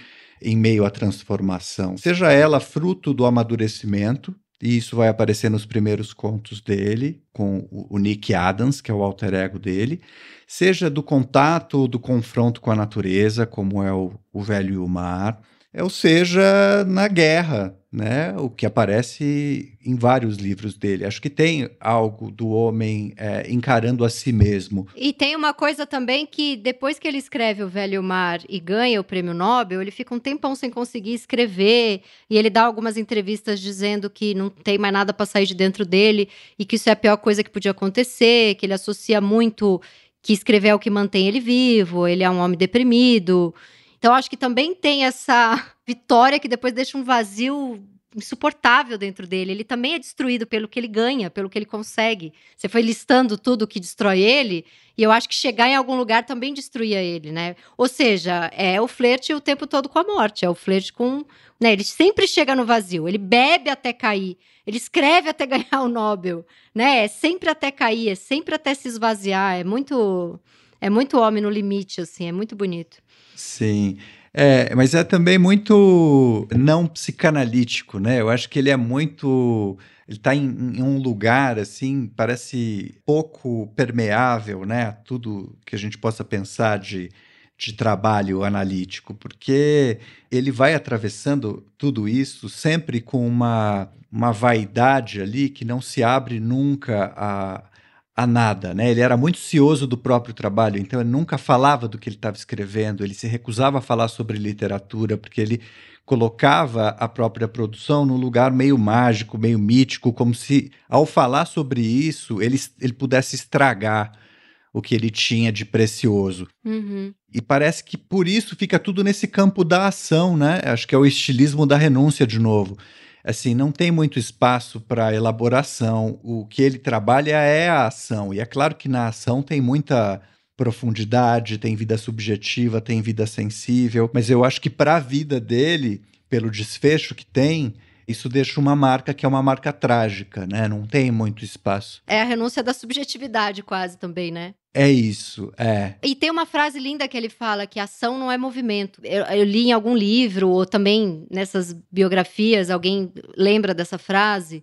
[SPEAKER 2] em meio à transformação, seja ela fruto do amadurecimento, e isso vai aparecer nos primeiros contos dele, com o Nick Adams, que é o alter ego dele, seja do contato, do confronto com a natureza, como é o, o velho e o mar, ou seja, na guerra, né? O que aparece em vários livros dele. Acho que tem algo do homem é, encarando a si mesmo.
[SPEAKER 1] E tem uma coisa também que depois que ele escreve O Velho Mar e ganha o prêmio Nobel, ele fica um tempão sem conseguir escrever e ele dá algumas entrevistas dizendo que não tem mais nada para sair de dentro dele e que isso é a pior coisa que podia acontecer, que ele associa muito que escrever é o que mantém ele vivo, ele é um homem deprimido. Então, acho que também tem essa vitória que depois deixa um vazio insuportável dentro dele. Ele também é destruído pelo que ele ganha, pelo que ele consegue. Você foi listando tudo que destrói ele, e eu acho que chegar em algum lugar também destruía ele, né? Ou seja, é o flerte o tempo todo com a morte, é o flerte com. Né? Ele sempre chega no vazio, ele bebe até cair, ele escreve até <laughs> ganhar o Nobel, né? É sempre até cair, é sempre até se esvaziar. É muito. É muito homem no limite, assim, é muito bonito.
[SPEAKER 2] Sim. É, mas é também muito não psicanalítico, né? Eu acho que ele é muito. Ele está em, em, um lugar, assim, parece pouco permeável, né? A tudo que a gente possa pensar de, de trabalho analítico, porque ele vai atravessando tudo isso sempre com uma, uma vaidade ali que não se abre nunca a a nada, né? Ele era muito cioso do próprio trabalho, então ele nunca falava do que ele estava escrevendo, ele se recusava a falar sobre literatura, porque ele colocava a própria produção num lugar meio mágico, meio mítico, como se ao falar sobre isso ele, ele pudesse estragar o que ele tinha de precioso.
[SPEAKER 1] Uhum.
[SPEAKER 2] E parece que por isso fica tudo nesse campo da ação, né? Acho que é o estilismo da renúncia de novo assim, não tem muito espaço para elaboração. O que ele trabalha é a ação. E é claro que na ação tem muita profundidade, tem vida subjetiva, tem vida sensível, mas eu acho que para a vida dele, pelo desfecho que tem, isso deixa uma marca que é uma marca trágica, né? Não tem muito espaço.
[SPEAKER 1] É a renúncia da subjetividade quase também, né?
[SPEAKER 2] É isso, é.
[SPEAKER 1] E tem uma frase linda que ele fala que ação não é movimento. Eu, eu, li em algum livro, ou também nessas biografias, alguém lembra dessa frase,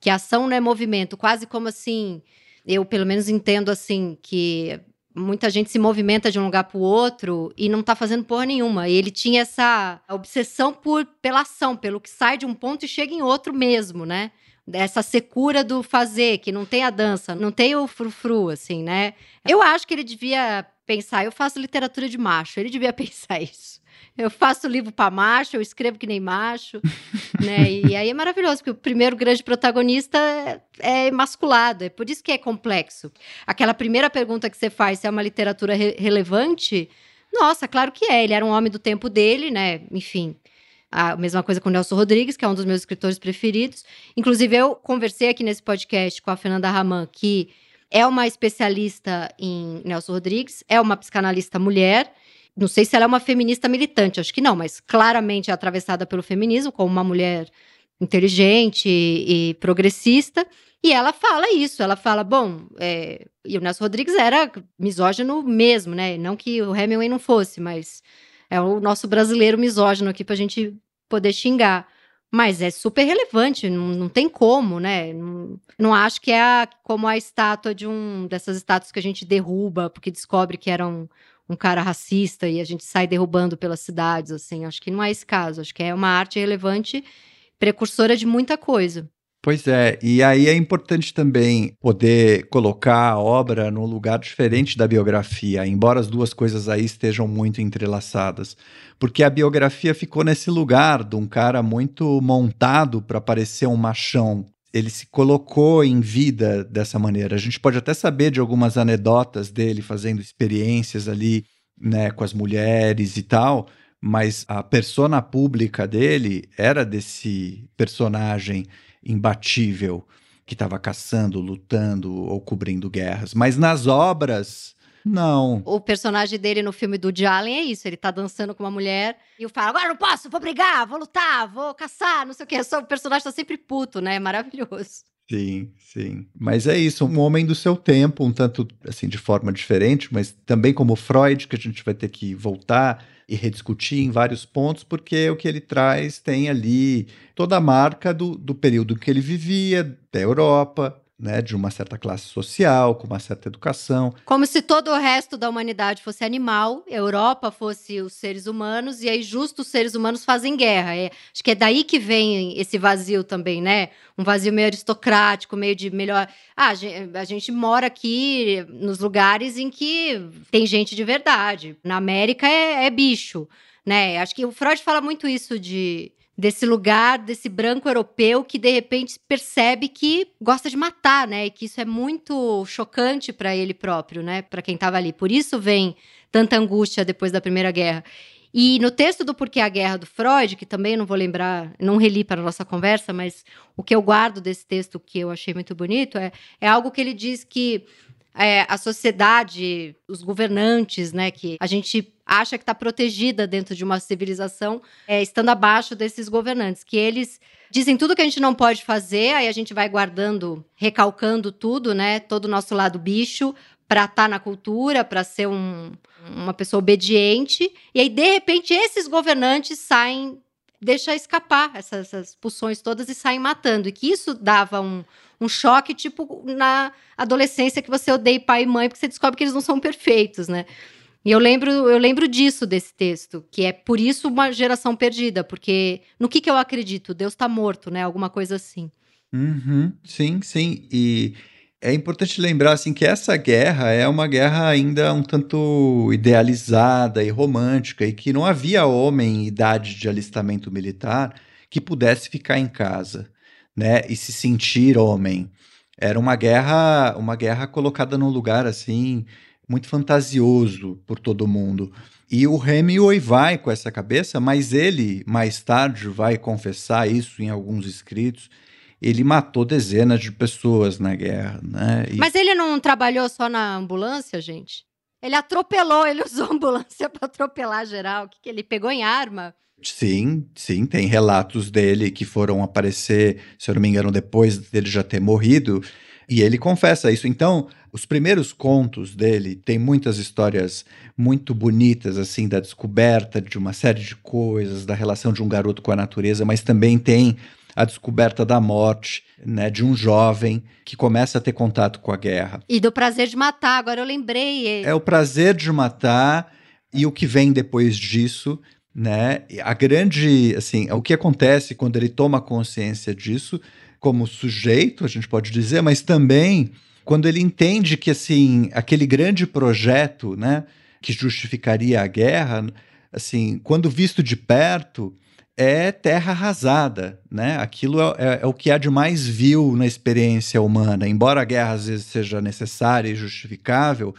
[SPEAKER 1] que ação não é movimento. Quase como assim, eu pelo menos entendo assim, que muita gente se movimenta de um lugar para o outro e não está fazendo porra nenhuma. E ele tinha essa obsessão por pela ação, pelo que sai de um ponto e chega em outro mesmo, né? Essa secura do fazer, que não tem a dança, não tem o frufru, assim, né? Eu acho que ele devia pensar, eu faço literatura de macho, ele devia <laughs> pensar isso. Eu faço livro para macho, eu escrevo que nem macho, <laughs> né? E aí é maravilhoso, porque o primeiro grande protagonista é, é emasculado, é por isso que é complexo. Aquela primeira pergunta que você faz, se é uma literatura re relevante, nossa, claro que é. Ele era um homem do tempo dele, né? Enfim, a mesma coisa com o Nelson Rodrigues, que é um dos meus escritores preferidos. Inclusive, eu conversei aqui nesse podcast com a Fernanda Raman, que é uma especialista em Nelson Rodrigues, é uma psicanalista mulher. Não sei se ela é uma feminista militante, acho que não, mas claramente é atravessada pelo feminismo, como uma mulher inteligente e, e progressista. E ela fala isso, ela fala, bom, é, e o Nelson Rodrigues era misógino mesmo, né? Não que o Hemingway não fosse, mas é o nosso brasileiro misógino aqui pra gente poder xingar. Mas é super relevante, não, não tem como, né? Não, não acho que é a, como a estátua de um dessas estátuas que a gente derruba porque descobre que era um, um cara racista e a gente sai derrubando pelas cidades, assim. Acho que não é esse caso. Acho que é uma arte relevante, precursora de muita coisa.
[SPEAKER 2] Pois é, e aí é importante também poder colocar a obra num lugar diferente da biografia, embora as duas coisas aí estejam muito entrelaçadas. Porque a biografia ficou nesse lugar de um cara muito montado para parecer um machão. Ele se colocou em vida dessa maneira. A gente pode até saber de algumas anedotas dele fazendo experiências ali, né, com as mulheres e tal, mas a persona pública dele era desse personagem imbatível que estava caçando, lutando ou cobrindo guerras. Mas nas obras, não.
[SPEAKER 1] O personagem dele no filme do Woody Allen é isso. Ele tá dançando com uma mulher e o fala: agora não posso, vou brigar, vou lutar, vou caçar, não sei o. Só o personagem tá sempre puto, né? É maravilhoso.
[SPEAKER 2] Sim, sim. Mas é isso, um homem do seu tempo, um tanto assim de forma diferente, mas também como Freud, que a gente vai ter que voltar e rediscutir em vários pontos, porque o que ele traz tem ali toda a marca do, do período que ele vivia, da Europa, né, de uma certa classe social, com uma certa educação.
[SPEAKER 1] Como se todo o resto da humanidade fosse animal, a Europa fosse os seres humanos, e aí justo os seres humanos fazem guerra. É, acho que é daí que vem esse vazio também, né? Um vazio meio aristocrático, meio de melhor. Ah, a gente, a gente mora aqui nos lugares em que tem gente de verdade. Na América é, é bicho, né? Acho que o Freud fala muito isso de desse lugar, desse branco europeu que de repente percebe que gosta de matar, né? E que isso é muito chocante para ele próprio, né? Para quem estava ali. Por isso vem tanta angústia depois da Primeira Guerra. E no texto do Porquê a Guerra do Freud, que também não vou lembrar, não reli para a nossa conversa, mas o que eu guardo desse texto que eu achei muito bonito é, é algo que ele diz que é, a sociedade, os governantes, né, que a gente acha que está protegida dentro de uma civilização, é, estando abaixo desses governantes, que eles dizem tudo que a gente não pode fazer, aí a gente vai guardando, recalcando tudo, né, todo o nosso lado bicho, para estar tá na cultura, para ser um, uma pessoa obediente, e aí de repente esses governantes saem deixa escapar essas, essas pulsões todas e saem matando. E que isso dava um, um choque, tipo na adolescência que você odeia pai e mãe, porque você descobre que eles não são perfeitos, né? E eu lembro, eu lembro disso desse texto, que é por isso uma geração perdida, porque no que, que eu acredito? Deus está morto, né? Alguma coisa assim.
[SPEAKER 2] Uhum, sim, sim. E É importante lembrar assim que essa guerra é uma guerra ainda um tanto idealizada e romântica e que não havia homem em idade de alistamento militar que pudesse ficar em casa, né, e se sentir homem. Era uma guerra, uma guerra colocada num lugar assim muito fantasioso por todo mundo. E o Hemingway vai com essa cabeça, mas ele mais tarde vai confessar isso em alguns escritos. Ele matou dezenas de pessoas na guerra, né?
[SPEAKER 1] E... Mas ele não trabalhou só na ambulância, gente? Ele atropelou, ele usou a <laughs> ambulância para atropelar geral. O que, que ele pegou em arma?
[SPEAKER 2] Sim, sim, tem relatos dele que foram aparecer, se eu não me engano, depois dele já ter morrido, e ele confessa isso. Então, os primeiros contos dele têm muitas histórias muito bonitas, assim, da descoberta de uma série de coisas, da relação de um garoto com a natureza, mas também tem a descoberta da morte, né, de um jovem que começa a ter contato com a guerra.
[SPEAKER 1] E do prazer de matar, agora eu lembrei.
[SPEAKER 2] É o prazer de matar e o que vem depois disso, né? A grande, assim, o que acontece quando ele toma consciência disso como sujeito, a gente pode dizer, mas também quando ele entende que assim, aquele grande projeto, né, que justificaria a guerra, assim, quando visto de perto, é terra arrasada, né? Aquilo é, é, é, o que há de mais vil na experiência humana. Embora a guerra às vezes seja necessária e justificável,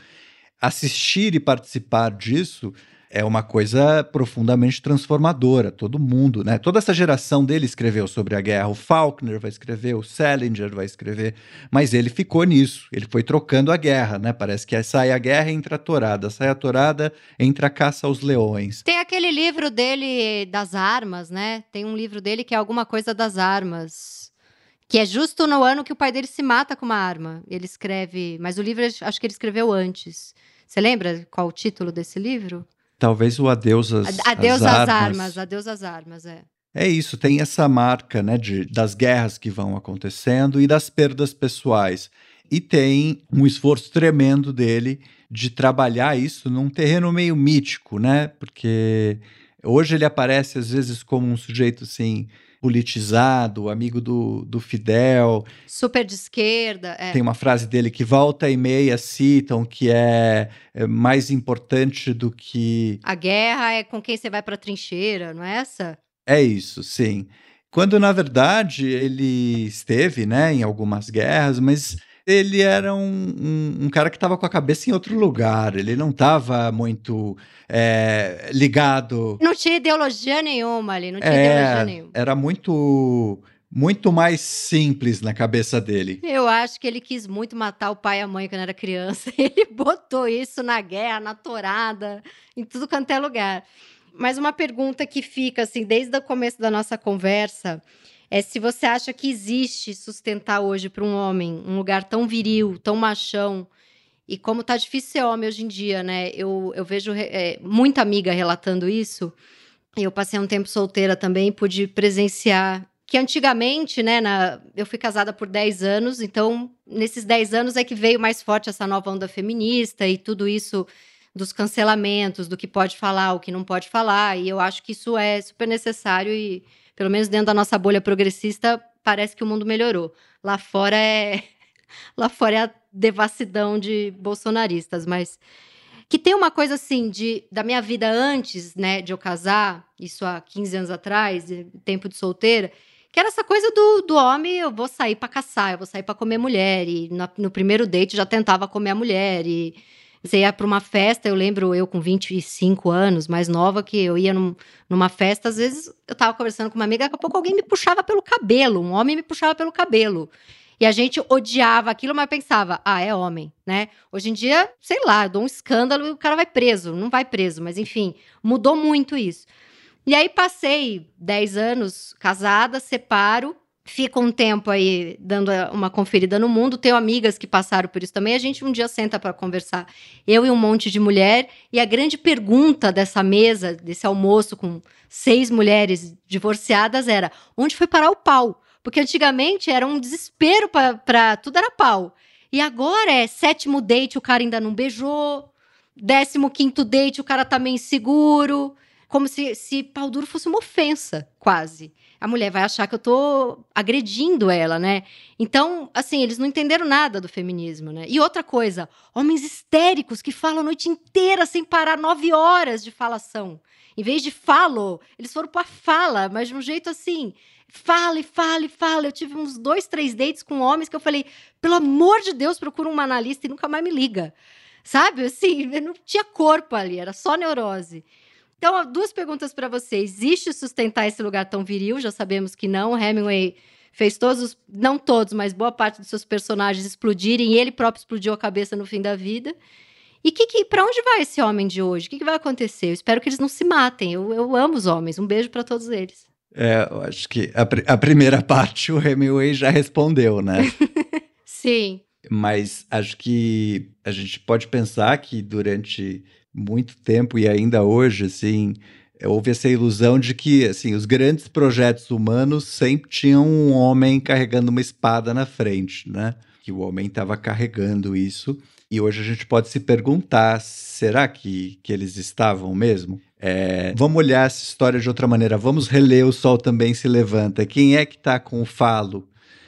[SPEAKER 2] assistir e participar disso é uma coisa profundamente transformadora. Todo mundo, né? Toda essa geração dele escreveu sobre a guerra. O Faulkner vai escrever, o Salinger vai escrever, mas ele ficou nisso. Ele foi trocando a guerra, né? Parece que sai a guerra entra a torada, sai a torada entra a caça aos leões.
[SPEAKER 1] Tem aquele livro dele das armas, né? Tem um livro dele que é alguma coisa das armas. Que é justo no ano que o pai dele se mata com uma arma. Ele escreve, mas o livro acho que ele escreveu antes. Você lembra qual o título desse livro?
[SPEAKER 2] Talvez o adeus às,
[SPEAKER 1] adeus às, armas. armas. Adeus às armas, é.
[SPEAKER 2] É isso, tem essa marca né, de, das guerras que vão acontecendo e das perdas pessoais. E tem um esforço tremendo dele de trabalhar isso num terreno meio mítico, né? Porque hoje ele aparece às vezes como um sujeito assim politizado, amigo do, do Fidel.
[SPEAKER 1] Super de esquerda. É.
[SPEAKER 2] Tem uma frase dele que volta e meia citam que é, é mais importante do que.
[SPEAKER 1] A guerra é com quem você vai para a trincheira, não é essa?
[SPEAKER 2] É isso, sim. Quando na verdade ele esteve, né, em algumas guerras, mas ele era um, um, um cara que estava com a cabeça em outro lugar, ele não estava muito é, ligado.
[SPEAKER 1] Não tinha ideologia nenhuma ali, não tinha é, ideologia nenhuma.
[SPEAKER 2] Era muito muito mais simples na cabeça dele.
[SPEAKER 1] Eu acho que ele quis muito matar o pai e a mãe quando era criança. <laughs> Ele botou isso na guerra, na torada, em tudo quanto é lugar. Mas uma pergunta que fica assim desde o começo da nossa conversa é se você acha que existe sustentar hoje para um homem um lugar tão viril, tão machão, e como tá difícil ser homem hoje em dia, né? Eu, eu vejo é, muita amiga relatando isso. Eu passei um tempo solteira também, pude presenciar que antigamente, né, na, eu fui casada por 10 anos, então nesses 10 anos é que veio mais forte essa nova onda feminista e tudo isso dos cancelamentos, do que pode falar, o que não pode falar, e eu acho que isso é super necessário e pelo menos dentro da nossa bolha progressista, parece que o mundo melhorou. Lá fora é. <laughs> Lá fora é a devassidão de bolsonaristas, mas que tem uma coisa assim de da minha vida antes, né, de eu casar, isso há 15 anos atrás, tempo de solteira, que era essa coisa do, do homem, eu vou sair para caçar, eu vou sair para comer mulher e no, no primeiro date já tentava comer a mulher e você ia para uma festa, eu lembro eu com 25 anos, mais nova, que eu ia num, numa festa, às vezes eu tava conversando com uma amiga, daqui a pouco alguém me puxava pelo cabelo, um homem me puxava pelo cabelo. E a gente odiava aquilo, mas pensava, ah, é homem, né? Hoje em dia, sei lá, eu dou um escândalo e o cara vai preso. Não vai preso, mas enfim, mudou muito isso. E aí passei 10 anos casada, separo, fico um tempo aí dando uma conferida no mundo. Tenho amigas que passaram por isso também. A gente um dia senta para conversar, eu e um monte de mulher. E a grande pergunta dessa mesa, desse almoço com seis mulheres divorciadas era: onde foi parar o pau? Porque antigamente era um desespero para tudo era pau. E agora é sétimo date, o cara ainda não beijou. Décimo quinto date, o cara tá meio inseguro como se, se pau duro fosse uma ofensa, quase. A mulher vai achar que eu tô agredindo ela, né? Então, assim, eles não entenderam nada do feminismo, né? E outra coisa, homens histéricos que falam a noite inteira sem parar, nove horas de falação. Em vez de falo, eles foram pra fala, mas de um jeito assim. Fala e fala e fala. Eu tive uns dois, três dates com homens que eu falei, pelo amor de Deus, procura um analista e nunca mais me liga. Sabe? Assim, <laughs> não tinha corpo ali, era só neurose. Então, duas perguntas para você. Existe sustentar esse lugar tão viril? Já sabemos que não. Hemingway fez todos, os, não todos, mas boa parte dos seus personagens explodirem e ele próprio explodiu a cabeça no fim da vida. E que, que para onde vai esse homem de hoje? O que, que, vai acontecer? Eu espero que eles não se matem. Eu, eu amo os homens. Um beijo para todos eles.
[SPEAKER 2] É, eu acho que a, a primeira <laughs> parte o Hemingway já respondeu, né? <laughs>
[SPEAKER 1] Sim.
[SPEAKER 2] Mas acho que a gente pode pensar que durante muito tempo e ainda hoje, assim, houve essa ilusão de que, assim, os grandes projetos humanos sempre tinham um homem carregando uma espada na frente, né? Que o homem estava carregando isso. E hoje a gente pode se perguntar: será que, que eles estavam mesmo? É, vamos olhar essa história de outra maneira. Vamos reler O Sol Também Se Levanta. Quem é que está com o falo?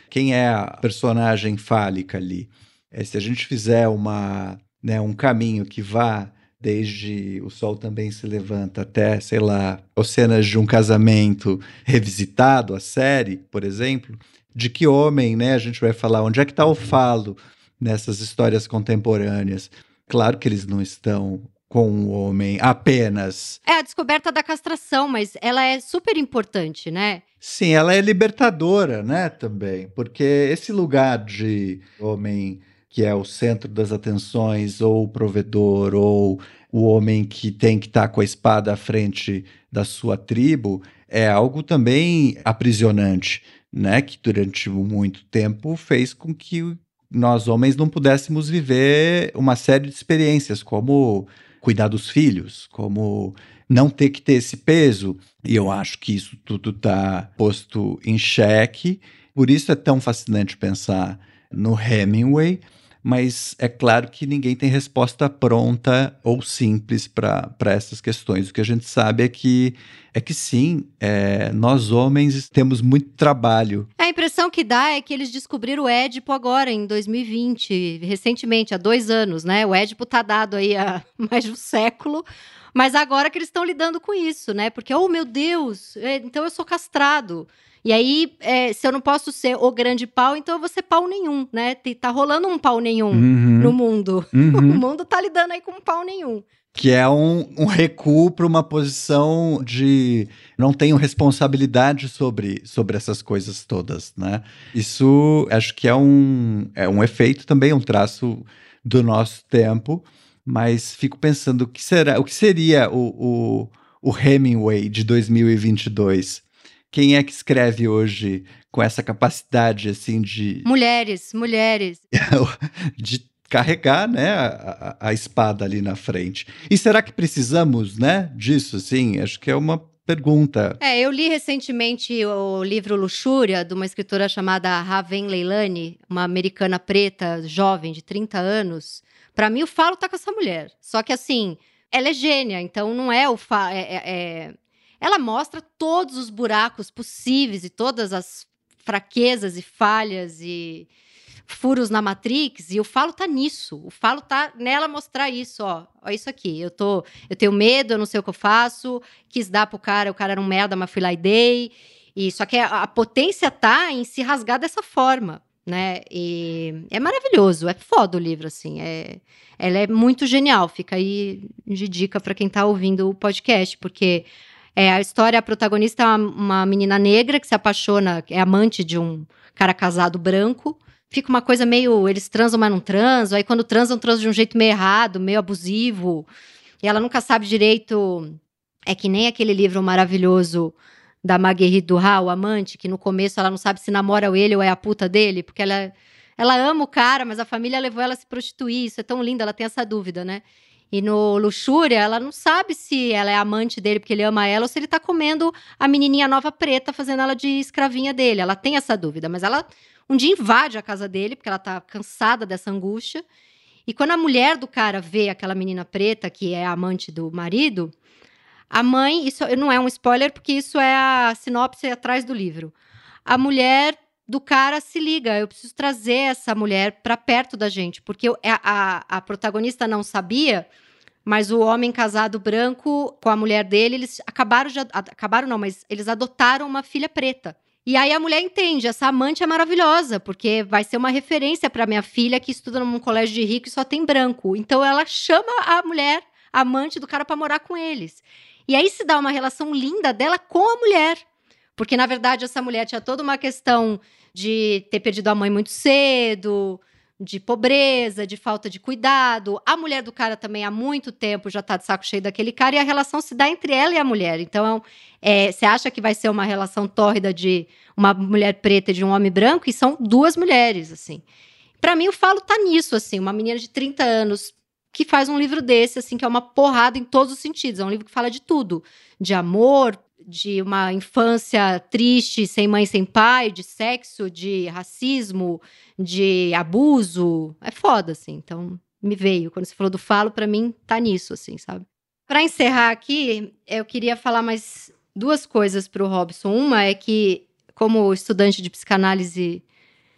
[SPEAKER 2] Quem é a personagem fálica ali? É, se a gente fizer uma, né, um caminho que vá desde O Sol Também Se Levanta até, sei lá, As Cenas de um Casamento revisitado, a série, por exemplo, de que homem, né, a gente vai falar, onde é que está o falo nessas histórias contemporâneas? Claro que eles não estão com o homem apenas.
[SPEAKER 1] É a descoberta da castração, mas ela é super importante, né?
[SPEAKER 2] Sim, ela é libertadora, né, também, porque esse lugar de homem que é o centro das atenções, ou o provedor, ou o homem que tem que estar tá com a espada à frente da sua tribo, é algo também aprisionante, né? Que durante muito tempo fez com que nós homens não pudéssemos viver uma série de experiências, como cuidar dos filhos, como não ter que ter esse peso. E eu acho que isso tudo está posto em xeque. Por isso é tão fascinante pensar no Hemingway, mas é claro que ninguém tem resposta pronta ou simples para essas questões. O que a gente sabe é que, é que sim, é, nós homens temos muito trabalho.
[SPEAKER 1] A impressão que dá é que eles descobriram o Édipo agora, em 2020, recentemente, há dois anos, né? O Édipo está dado aí há <laughs> mais de um século. Mas agora que eles estão lidando com isso, né? Porque, oh meu Deus, é, então eu sou castrado. E aí, é, se eu não posso ser o grande pau, então eu vou ser pau nenhum, né? Tá rolando um pau nenhum uhum. no mundo. Uhum. <laughs> O mundo tá lidando aí com um pau nenhum.
[SPEAKER 2] Que é um, um recuo para uma posição de não tenho responsabilidade sobre, sobre essas coisas todas, né? Isso acho que é um, é um efeito também, um traço do nosso tempo, mas fico pensando o que será, o que seria o, o, o Hemingway de 2022? Quem é que escreve hoje com essa capacidade, assim, de.
[SPEAKER 1] Mulheres, mulheres. <laughs>
[SPEAKER 2] de carregar, né, a, a, espada ali na frente. E será que precisamos, né, disso, assim? Acho que é uma pergunta.
[SPEAKER 1] É, eu li recentemente o livro Luxúria, de uma escritora chamada Raven Leilani, uma americana preta, jovem, de 30 anos. Para mim, o falo tá com essa mulher. Só que, assim, ela é gênia, então não é o fa é, é, é ela mostra todos os buracos possíveis e todas as fraquezas e falhas e furos na Matrix e o falo tá nisso. O falo tá nela mostrar isso, ó. Ó isso aqui. Eu tô, eu tenho medo, eu não sei o que eu faço. Quis dar pro cara, o cara era um merda, mas fui lá e dei. E só que a, a potência tá em se rasgar dessa forma, né? E é maravilhoso, é foda o livro assim, é ela é muito genial. Fica aí de dica para quem tá ouvindo o podcast, porque é, a história, a protagonista é uma, uma menina negra que se apaixona, é amante de um cara casado branco. Fica uma coisa meio. Eles transam, mas não transam. Aí quando transam, transam de um jeito meio errado, meio abusivo. E ela nunca sabe direito. É que nem aquele livro maravilhoso da Marguerite Duras, o amante, que no começo ela não sabe se namora ele ou é a puta dele, porque ela, ela ama o cara, mas a família levou ela a se prostituir. Isso é tão lindo, ela tem essa dúvida, né? E no Luxúria, ela não sabe se ela é amante dele porque ele ama ela ou se ele tá comendo a menininha nova preta, fazendo ela de escravinha dele. Ela tem essa dúvida, mas ela um dia invade a casa dele porque ela tá cansada dessa angústia. E quando a mulher do cara vê aquela menina preta, que é a amante do marido, A mãe, isso não é um spoiler, porque isso é a sinopse atrás do livro. A mulher do cara se liga, eu preciso trazer essa mulher para perto da gente, porque a, a, a, protagonista não sabia, mas o homem casado branco com a mulher dele, eles acabaram de acabaram não, mas eles adotaram uma filha preta. E aí a mulher entende, essa amante é maravilhosa, porque vai ser uma referência para minha filha que estuda num colégio de rico e só tem branco. Então ela chama a mulher, amante do cara para morar com eles. E aí se dá uma relação linda dela com a mulher. Porque, na verdade, essa mulher tinha toda uma questão de ter perdido a mãe muito cedo, de pobreza, de falta de cuidado. A mulher do cara também há muito tempo já tá de saco cheio daquele cara e a relação se dá entre ela e a mulher. Então, é, você acha que vai ser uma relação tórrida de uma mulher preta e de um homem branco? E são duas mulheres, assim. Para mim, o falo tá nisso, assim. Uma menina de 30 anos que faz um livro desse, assim, que é uma porrada em todos os sentidos. É um livro que fala de tudo: de amor, de uma infância triste, sem mãe, sem pai, de sexo, de racismo, de abuso. É foda, assim. Então, me veio. Quando você falou do falo, para mim, tá nisso, assim, sabe? Para encerrar aqui, eu queria falar mais duas coisas pro Robson. Uma é que, como estudante de psicanálise,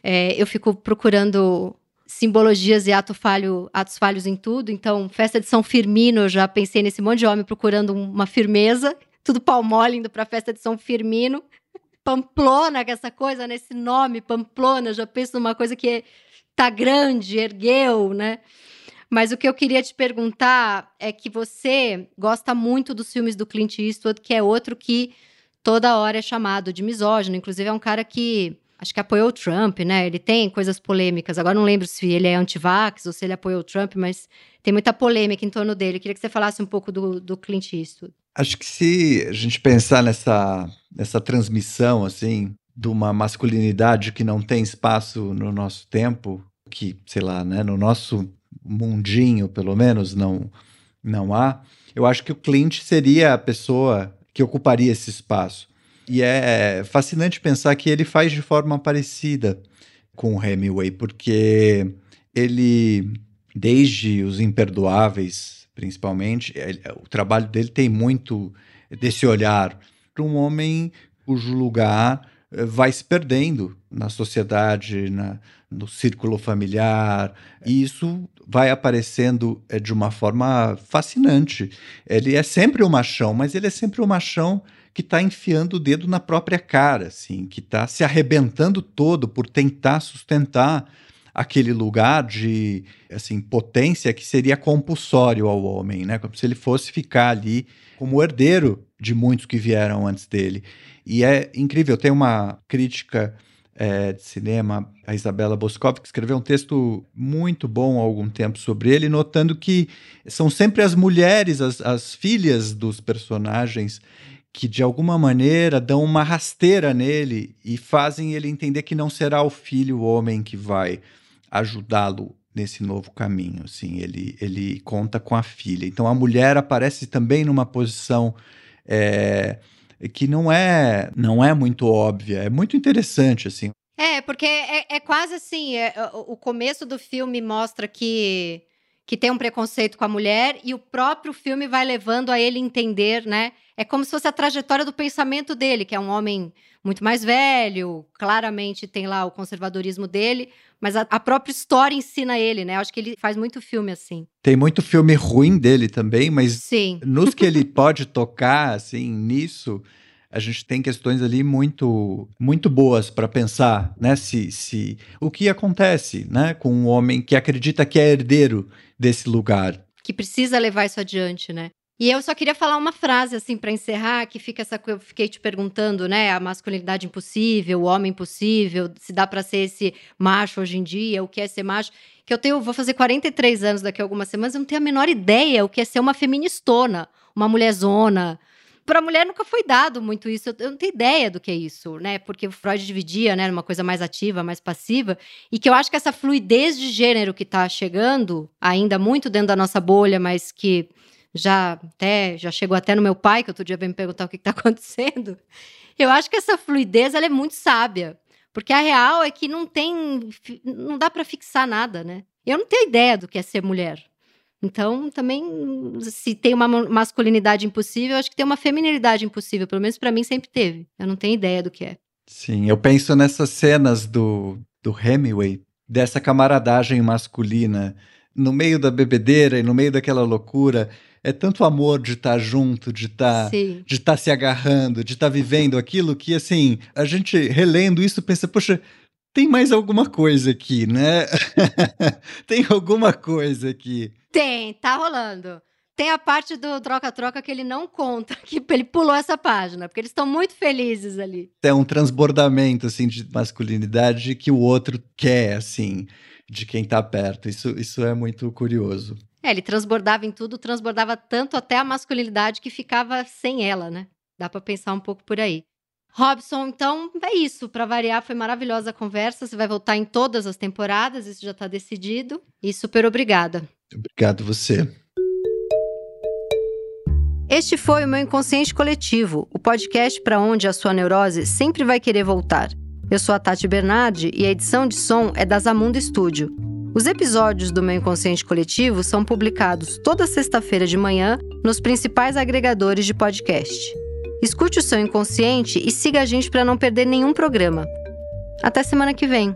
[SPEAKER 1] é, eu fico procurando simbologias e ato falho, atos falhos em tudo. Então, festa de São Firmino, eu já pensei nesse monte de homem procurando uma firmeza tudo pau mole indo pra festa de São Firmino. Pamplona, é essa coisa, nesse né? nome, Pamplona, já penso numa coisa que tá grande, ergueu, né? Mas o que eu queria te perguntar é que você gosta muito dos filmes do Clint Eastwood, que é outro que toda hora é chamado de misógino. Inclusive, é um cara que acho que apoiou o Trump, né? Ele tem coisas polêmicas. Agora não lembro se ele é anti-vax ou se ele apoiou o Trump, mas tem muita polêmica em torno dele. Eu queria que você falasse um pouco do, do Clint Eastwood.
[SPEAKER 2] Acho que se a gente pensar nessa, nessa transmissão, assim, de uma masculinidade que não tem espaço no nosso tempo, que, sei lá, né, no nosso mundinho, pelo menos, não, não há, eu acho que o Clint seria a pessoa que ocuparia esse espaço. E é fascinante pensar que ele faz de forma parecida com o Hemingway, porque ele, desde Os Imperdoáveis, principalmente, ele, o trabalho dele tem muito desse olhar para um homem cujo lugar eh, vai se perdendo na sociedade, na, no círculo familiar, e isso vai aparecendo eh, de uma forma fascinante. Ele é sempre o um machão, mas ele é sempre o um machão que está enfiando o dedo na própria cara, assim, que está se arrebentando todo por tentar sustentar aquele lugar de assim potência que seria compulsório ao homem, né? Como se ele fosse ficar ali como herdeiro de muitos que vieram antes dele. E é incrível, tem uma crítica é, de cinema, a Isabela Boscov, que escreveu um texto muito bom há algum tempo sobre ele, notando que são sempre as mulheres, as, as filhas dos personagens, que de alguma maneira dão uma rasteira nele e fazem ele entender que não será o filho o homem que vai ajudá-lo nesse novo caminho. Assim, ele, ele conta com a filha. Então a mulher aparece também numa posição é, que não é não é muito óbvia. É muito interessante assim.
[SPEAKER 1] É, porque é, é quase assim. É, o começo do filme mostra que que tem um preconceito com a mulher e o próprio filme vai levando a ele entender, né? É como se fosse a trajetória do pensamento dele, que é um homem muito mais velho, claramente tem lá o conservadorismo dele, mas a, a própria história ensina ele, né? Acho que ele faz muito filme assim.
[SPEAKER 2] Tem muito filme ruim dele também, mas
[SPEAKER 1] Sim.
[SPEAKER 2] nos que ele <laughs> pode tocar assim nisso, a gente tem questões ali muito muito boas para pensar, né? Se, se o que acontece, né, com um homem que acredita que é herdeiro desse lugar,
[SPEAKER 1] que precisa levar isso adiante, né? E eu só queria falar uma frase assim para encerrar, que fica essa eu fiquei te perguntando, né, a masculinidade impossível, o homem impossível, se dá para ser esse macho hoje em dia, o que é ser macho? Que eu tenho, vou fazer 43 anos daqui a algumas semanas, eu não tenho a menor ideia o que é ser uma feministona, uma mulherzona, para a mulher nunca foi dado muito isso. Eu não tenho ideia do que é isso, né? Porque o Freud dividia, né, numa coisa mais ativa, mais passiva, e que eu acho que essa fluidez de gênero que está chegando, ainda muito dentro da nossa bolha, mas que já até já chegou até no meu pai, que outro dia veio me perguntar o que está <laughs> acontecendo. Eu acho que essa fluidez ela é muito sábia, porque a real é que não tem, não dá para fixar nada, né? Eu não tenho ideia do que é ser mulher. Então, também, se tem uma masculinidade impossível, acho que tem uma feminilidade impossível. Pelo menos para mim sempre teve. Eu não tenho ideia do que é.
[SPEAKER 2] Sim, eu penso nessas cenas do, do Hemingway, dessa camaradagem masculina, no meio da bebedeira e no meio daquela loucura. É tanto amor de estar tá junto, de tá, estar tá se agarrando, de estar tá vivendo aquilo que, assim, a gente relendo isso pensa, poxa, tem mais alguma coisa aqui, né? <laughs> tem alguma coisa aqui.
[SPEAKER 1] Tem, tá rolando. Tem a parte do troca-troca que ele não conta, <laughs> que ele pulou essa página, porque eles estão muito felizes ali.
[SPEAKER 2] É um transbordamento, assim, de masculinidade que o outro quer, assim, de quem tá perto. Isso, isso é muito curioso.
[SPEAKER 1] É, ele transbordava em tudo, transbordava tanto até a masculinidade que ficava sem ela, né? Dá para pensar um pouco por aí. Robson, então é isso. Para variar, foi maravilhosa a conversa. Você vai voltar em todas as temporadas, isso já está decidido. E super obrigada.
[SPEAKER 2] Obrigado você.
[SPEAKER 1] Este foi o meu Inconsciente Coletivo, o podcast para onde a sua neurose sempre vai querer voltar. Eu sou a Tati Bernardi e a edição de som é da Zamundo Studio. Os episódios do meu Inconsciente Coletivo são publicados toda sexta-feira de manhã nos principais agregadores de podcast. Escute o seu inconsciente e siga a gente para não perder nenhum programa. Até semana que vem!